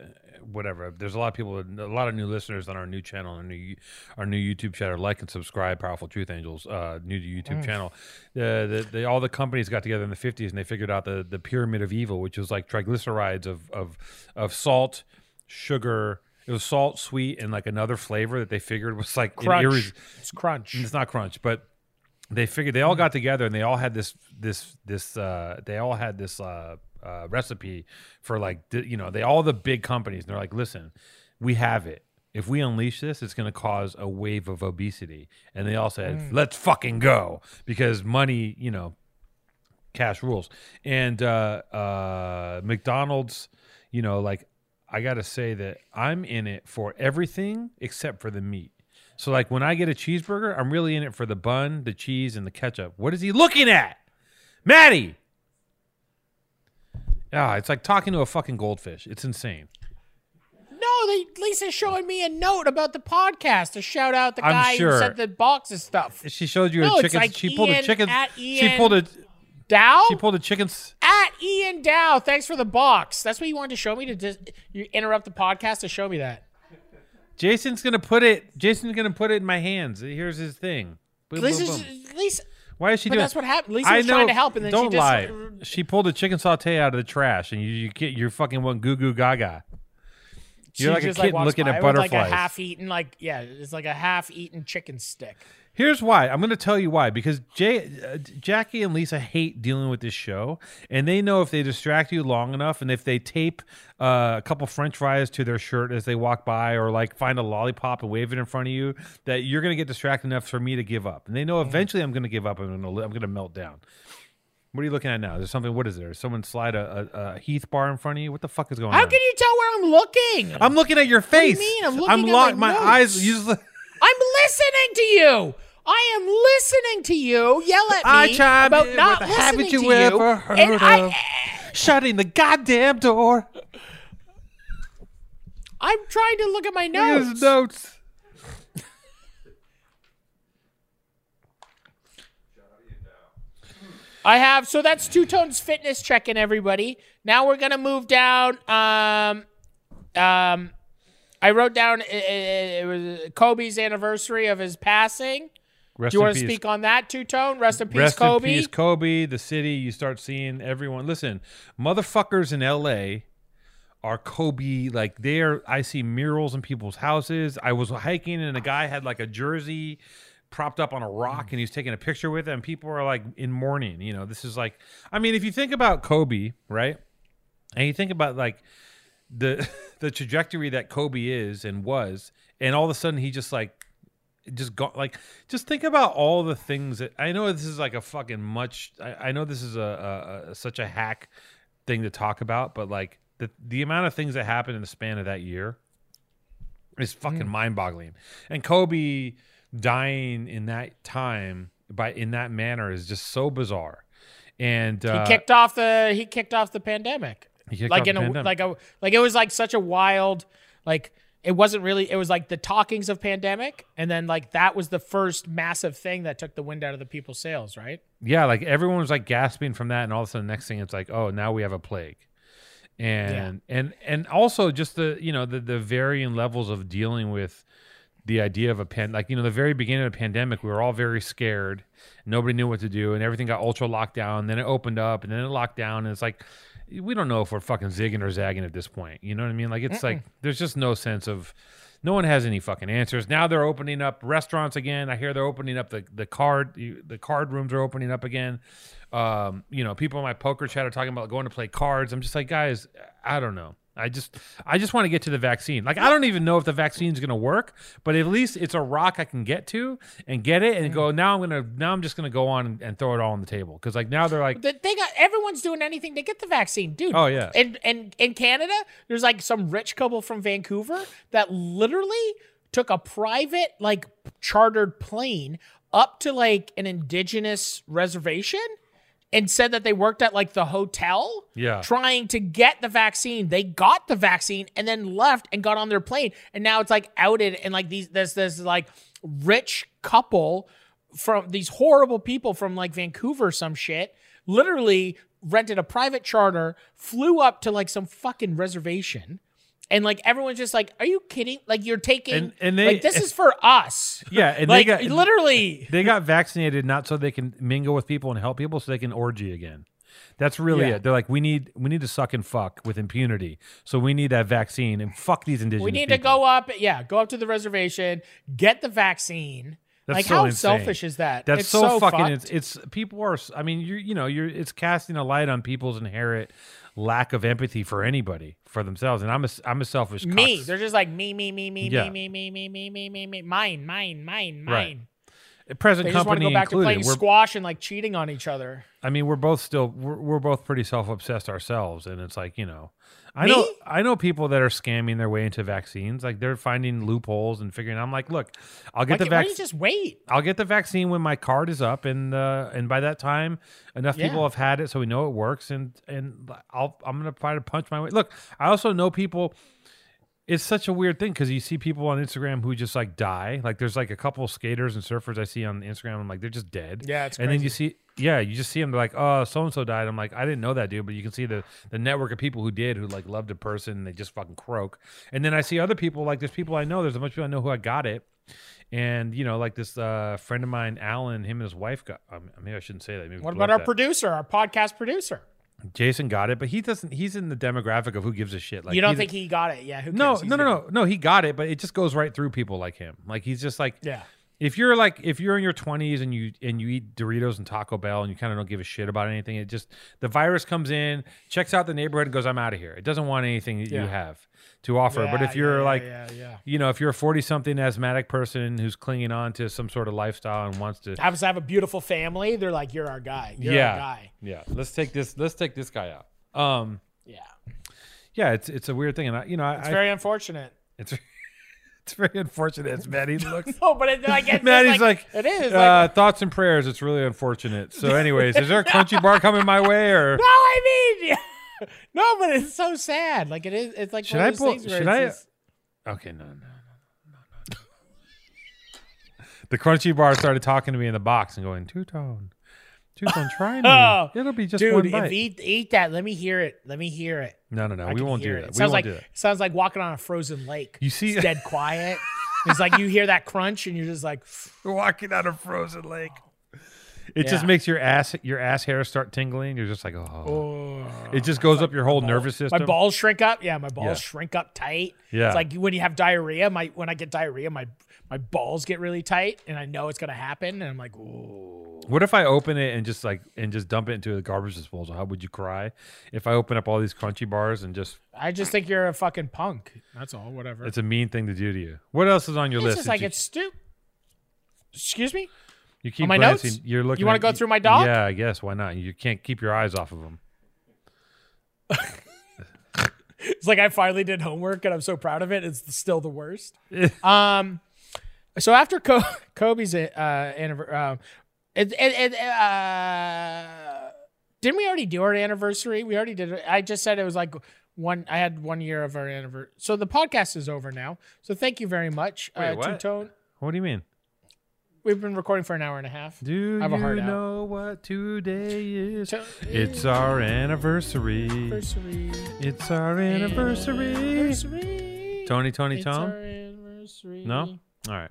whatever. There's a lot of people, a lot of new listeners on our new channel, our new our new YouTube channel. Like and subscribe, Powerful Truth Angels, uh, new to YouTube channel. The, the, the all the companies got together in the 50s and they figured out the the pyramid of evil, which was like triglycerides of of of salt, sugar. It was salt, sweet, and like another flavor that they figured was like crunch irres- it's crunch it's not crunch, but they figured they all got together and they all had this this this uh they all had this uh, uh recipe for like you know they all the big companies and they're like listen we have it. If we unleash this it's going to cause a wave of obesity. And they all said let's fucking go because money you know cash rules. And uh uh mcdonald's you know like i gotta say that i'm in it for everything except for the meat. So like when i get a cheeseburger i'm really in it for the bun the cheese and the ketchup. What is he looking at? Matty yeah it's like talking to a fucking goldfish it's insane no they Lisa's showing me a note about the podcast to shout out the I'm guy sure. who sent the boxes stuff she showed you No, a chicken like she pulled a chicken at she pulled a Dow she pulled a chicken s- at Ian Dow. Thanks for the box. That's what you wanted to show me to just you interrupt the podcast to show me that. jason's gonna put it jason's gonna put it in my hands here's his thing Boom, boom, boom. Why is she but doing? that's what happened. Lisa I was know. trying to help, and then don't she just lie. She pulled a chicken saute out of the trash, and you you get you're fucking one goo goo gaga. You're like a kitten walks looking by at with, Like a half-eaten, like yeah, it's like a half-eaten chicken stick. Here's why. I'm going to tell you why. Because Jay, uh, Jackie and Lisa hate dealing with this show, and they know if they distract you long enough, and if they tape uh, a couple French fries to their shirt as they walk by, or like find a lollipop and wave it in front of you, that you're going to get distracted enough for me to give up. And they know eventually I'm going to give up and I'm going to I'm going to melt down. What are you looking at now? There's something. What is there? Someone slide a, a, a Heath bar in front of you. What the fuck is going How on? How can you tell where I'm looking? I'm looking at your face. What do you mean? I'm looking I'm at locked. my My, eyes. You just, I'm listening to you. I am listening to you yell at me I about not with, listening "Haven't you to ever you. heard and of-" I, shutting the goddamn door. I'm trying to look at my notes. his notes. I have so that's two tones fitness checking everybody. Now we're gonna move down. Um, um, I wrote down it, it, it was Kobe's anniversary of his passing. Rest Do you want to peace. speak on that two tone? Rest in peace, Rest Kobe. Rest in peace, Kobe. The city. You start seeing everyone. Listen, motherfuckers in L.A. are Kobe. Like there, I see murals in people's houses. I was hiking and a guy had like a jersey propped up on a rock and he's taking a picture with it and people are like in mourning you know this is like i mean if you think about kobe right and you think about like the the trajectory that Kobe is and was and all of a sudden he just like just got like just think about all the things that I know this is like a fucking much I, I know this is a, a, a such a hack thing to talk about, but like the the amount of things that happened in the span of that year is fucking mind boggling. And Kobe dying in that time by in that manner is just so bizarre. And uh, he kicked off the he kicked off the pandemic. Like in a pandemic. like a like it was like such a wild like it wasn't really it was like the talkings of pandemic and then like that was the first massive thing that took the wind out of the people's sails right? Yeah, like everyone was like gasping from that, and all of a sudden, the next thing it's like, oh, now we have a plague, and and and also just the you know the the varying levels of dealing with the idea of a pan like you know the very beginning of the pandemic we were all very scared. Nobody knew what to do and everything got ultra locked down. Then it opened up and then it locked down and it's like we don't know if we're fucking zigging or zagging at this point. You know what i mean? Like it's like there's just no sense of no one has any fucking answers. Now they're opening up restaurants again. I hear they're opening up the the card the card rooms are opening up again. Um you know people in my poker chat are talking about going to play cards. I'm just like guys i don't know I just I just want to get to the vaccine. Like I don't even know if the vaccine is going to work, but at least it's a rock I can get to and get it and go. Now I'm gonna now I'm just gonna go on and, and throw it all on the table because like now they're like The- they got everyone's doing anything to get the vaccine dude Oh, yeah. and and in canada there's like some rich couple from vancouver that literally took a private like chartered plane up to like an indigenous reservation and said that they worked at like the hotel Yeah. trying to get the vaccine. They got the vaccine and then left and got on their plane. And now it's like outed and like these this this like rich couple from these horrible people from like Vancouver some shit literally rented a private charter, flew up to like some fucking reservation. And like everyone's just like, "Are you kidding? Like you're taking And- and they- like this is for us." yeah and they got literally. they got vaccinated not so they can mingle with people and help people so they can orgy again. That's really Yeah. it. They're like we need we need to suck and fuck with impunity. So we need that vaccine and fuck these indigenous. People. We need to go up, yeah, go up to the reservation, get the vaccine. That's like so how insane. selfish is that? That's It's so, fucking. It's, it's people are. I mean, you you know, you're it's casting a light on people's inherent lack of empathy for anybody for themselves. And I'm a I'm a selfish me. cucks. They're just like me, me, me, me, Yeah. me, me, me, me, me, me, me, mine, mine, mine, Right. Present They just want to company go back to included. playing We're, squash and like cheating on each other. I mean, we're both still we're, we're both pretty self obsessed ourselves, and it's like you know, I Me? know I know people that are scamming their way into vaccines. Like they're finding loopholes and figuring. I'm like, look, I'll get the can't- why don't you vaccine. just wait? I'll get the vaccine when my card is up, and uh, and by that time, enough people have had it, so we know it works, and and I'll I'm gonna try to punch my way. Look, I also know people. It's such a weird thing because you see people on Instagram who just like die. Like there's like a couple skaters and surfers I see on Instagram. I'm like they're just dead. Yeah, it's and then you see yeah, you just see them they're like oh so and so died. I'm like I didn't know that dude, but you can see the the network of people who did who like loved a person and they just fucking croak. And then I see other people like there's people I know. There's a bunch of people I know who I got it. And you know, like this uh, friend of mine, Alan, him and his wife got. Um, maybe I shouldn't say that. Maybe What about our that. producer, our podcast producer? Jason got it, but he doesn't. He's in the demographic of who gives a shit. Like you don't think he got it? Yeah. Who No. No, no, no, no. He got it, but it just goes right through people like him. Like he's just like Yeah. if you're like if you're in your 20s and you and you eat Doritos and Taco Bell and you kind of don't give a shit about anything, it just the virus comes in, checks out the neighborhood, and goes, "I'm out of here." It doesn't want anything that Yeah. you have to offer. but if you're yeah, like, yeah, yeah. you know, if you're a 40 something asthmatic person who's clinging on to some sort of lifestyle and wants to, happens to have a beautiful family, they're like, "You're our guy. You're yeah, our guy." yeah, let's take this, let's take this guy out. Um, Yeah. yeah, it's it's a weird thing, and I, you know, It's I, very unfortunate. it's it's very unfortunate. As Matty looks. No, but it, like, it's Matty's like, like, it is. uh, like, thoughts and prayers. It's really unfortunate. So, anyways, is there a Crunchie bar coming my way, or no, I mean, yeah. no, but it's so sad. Like it is. It's like Should I pull- should I- just- okay, no, no, no, no, no. the Crunchie bar started talking to me in the box and going two tone, two tone. Try me. Oh, It'll be just dude, one if bite. eat eat that, let me hear it. Let me hear it. no, no, no. I we won't do hear that. It We sounds won't like do that. sounds like walking on a frozen lake. You see- it's dead quiet. it's like you hear that crunch and you're just like, walking on a frozen lake. It just makes your ass your ass hair start tingling. You're just like, oh. oh. It just goes up your whole nervous system. My balls shrink up. Yeah, my balls Yeah. shrink up tight. Yeah. It's like when you have diarrhea. My when I get diarrhea, my my balls get really tight, and I know it's gonna happen, and I'm like, ooh. What if I open it and just like and just dump it into the garbage disposal? How would you cry if I open up all these Crunchie bars and just? I just think you're a fucking punk. That's all. Whatever. It's a mean thing to do to you. What else is on your It's list? just that like you, it's stupid. Excuse me. You keep my glancing. notes? You're looking. You wanna go through my dog? Yeah, I guess. Why not? You can't keep your eyes off of them. It's like I finally did homework, and I'm so proud of it. It's still the worst. um, so after Co- Kobe's uh anniversary, um, it, it, it uh, didn't we already do our anniversary? We already did it. I just said it was like one. I had one year of our anniversary. So the podcast is over now. So thank you very much, Wait, uh, what? Two-Tone. What do you mean? We've been recording for an hour and a half. Do I have a you heart out. know what today is? It's our anniversary. anniversary. It's our anniversary. Anniversary. Tony, Tony, It's anniversary. No. All right.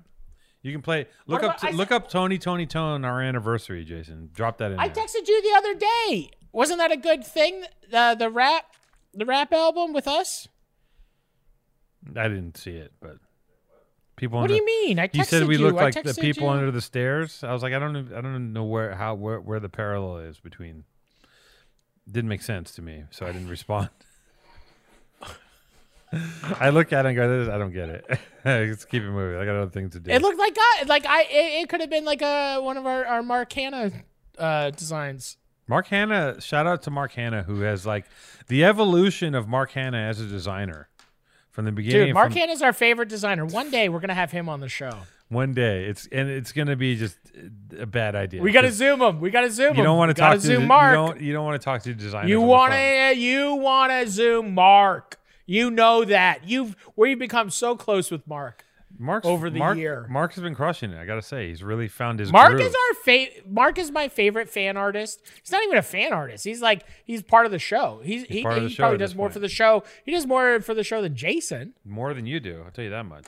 You can play. Look up. I look up Tony, Tony, Tone. Our anniversary, Jason. Drop that in. I there. texted you the other day. Wasn't that a good thing? The the rap the rap album with us? I didn't see it, but people. What under- do you mean? I texted You said we look like the people you. under the stairs. I was like, I don't. know- I don't know where how where, where the parallel is between. Didn't make sense to me, so I didn't respond. I look at it and go, "This- I don't get it. Let's keep it moving. I got other things to do. It looked like God. Like I, it, it could have been like a one of our our Mark Hanna uh, designs. Mark Hanna, shout out to Mark Hanna, who has like the evolution of Mark Hanna as a designer from the beginning. Dude, Mark from Hanna's our favorite designer. One day we're gonna have him on the show. one day, it's and it's gonna be just a bad idea. We gotta zoom him. We gotta zoom him. You don't want to talk to zoom the- Mark. You don't, you don't want to talk to designers. You want to. Eh, you want to zoom Mark. You know that. You've we've become so close with Mark. Mark's, over the Mark, year. Mark has been crushing it. I gotta say, he's really found his. Mark groove. is our fa- Mark is my favorite fan artist. He's not even a fan artist. He's like he's part of the show. He's, he, of the he show probably does more point. for the show. He does more for the show than Jason. more than you do. I'll tell you that much.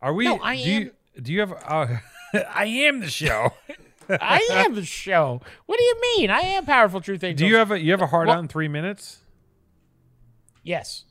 Are we? No, I do am- You, do you have? Uh, I am the show. I am the show. What do you mean? I am powerful truth angels. do you have a? You have a hard Well- out in three minutes? Yes.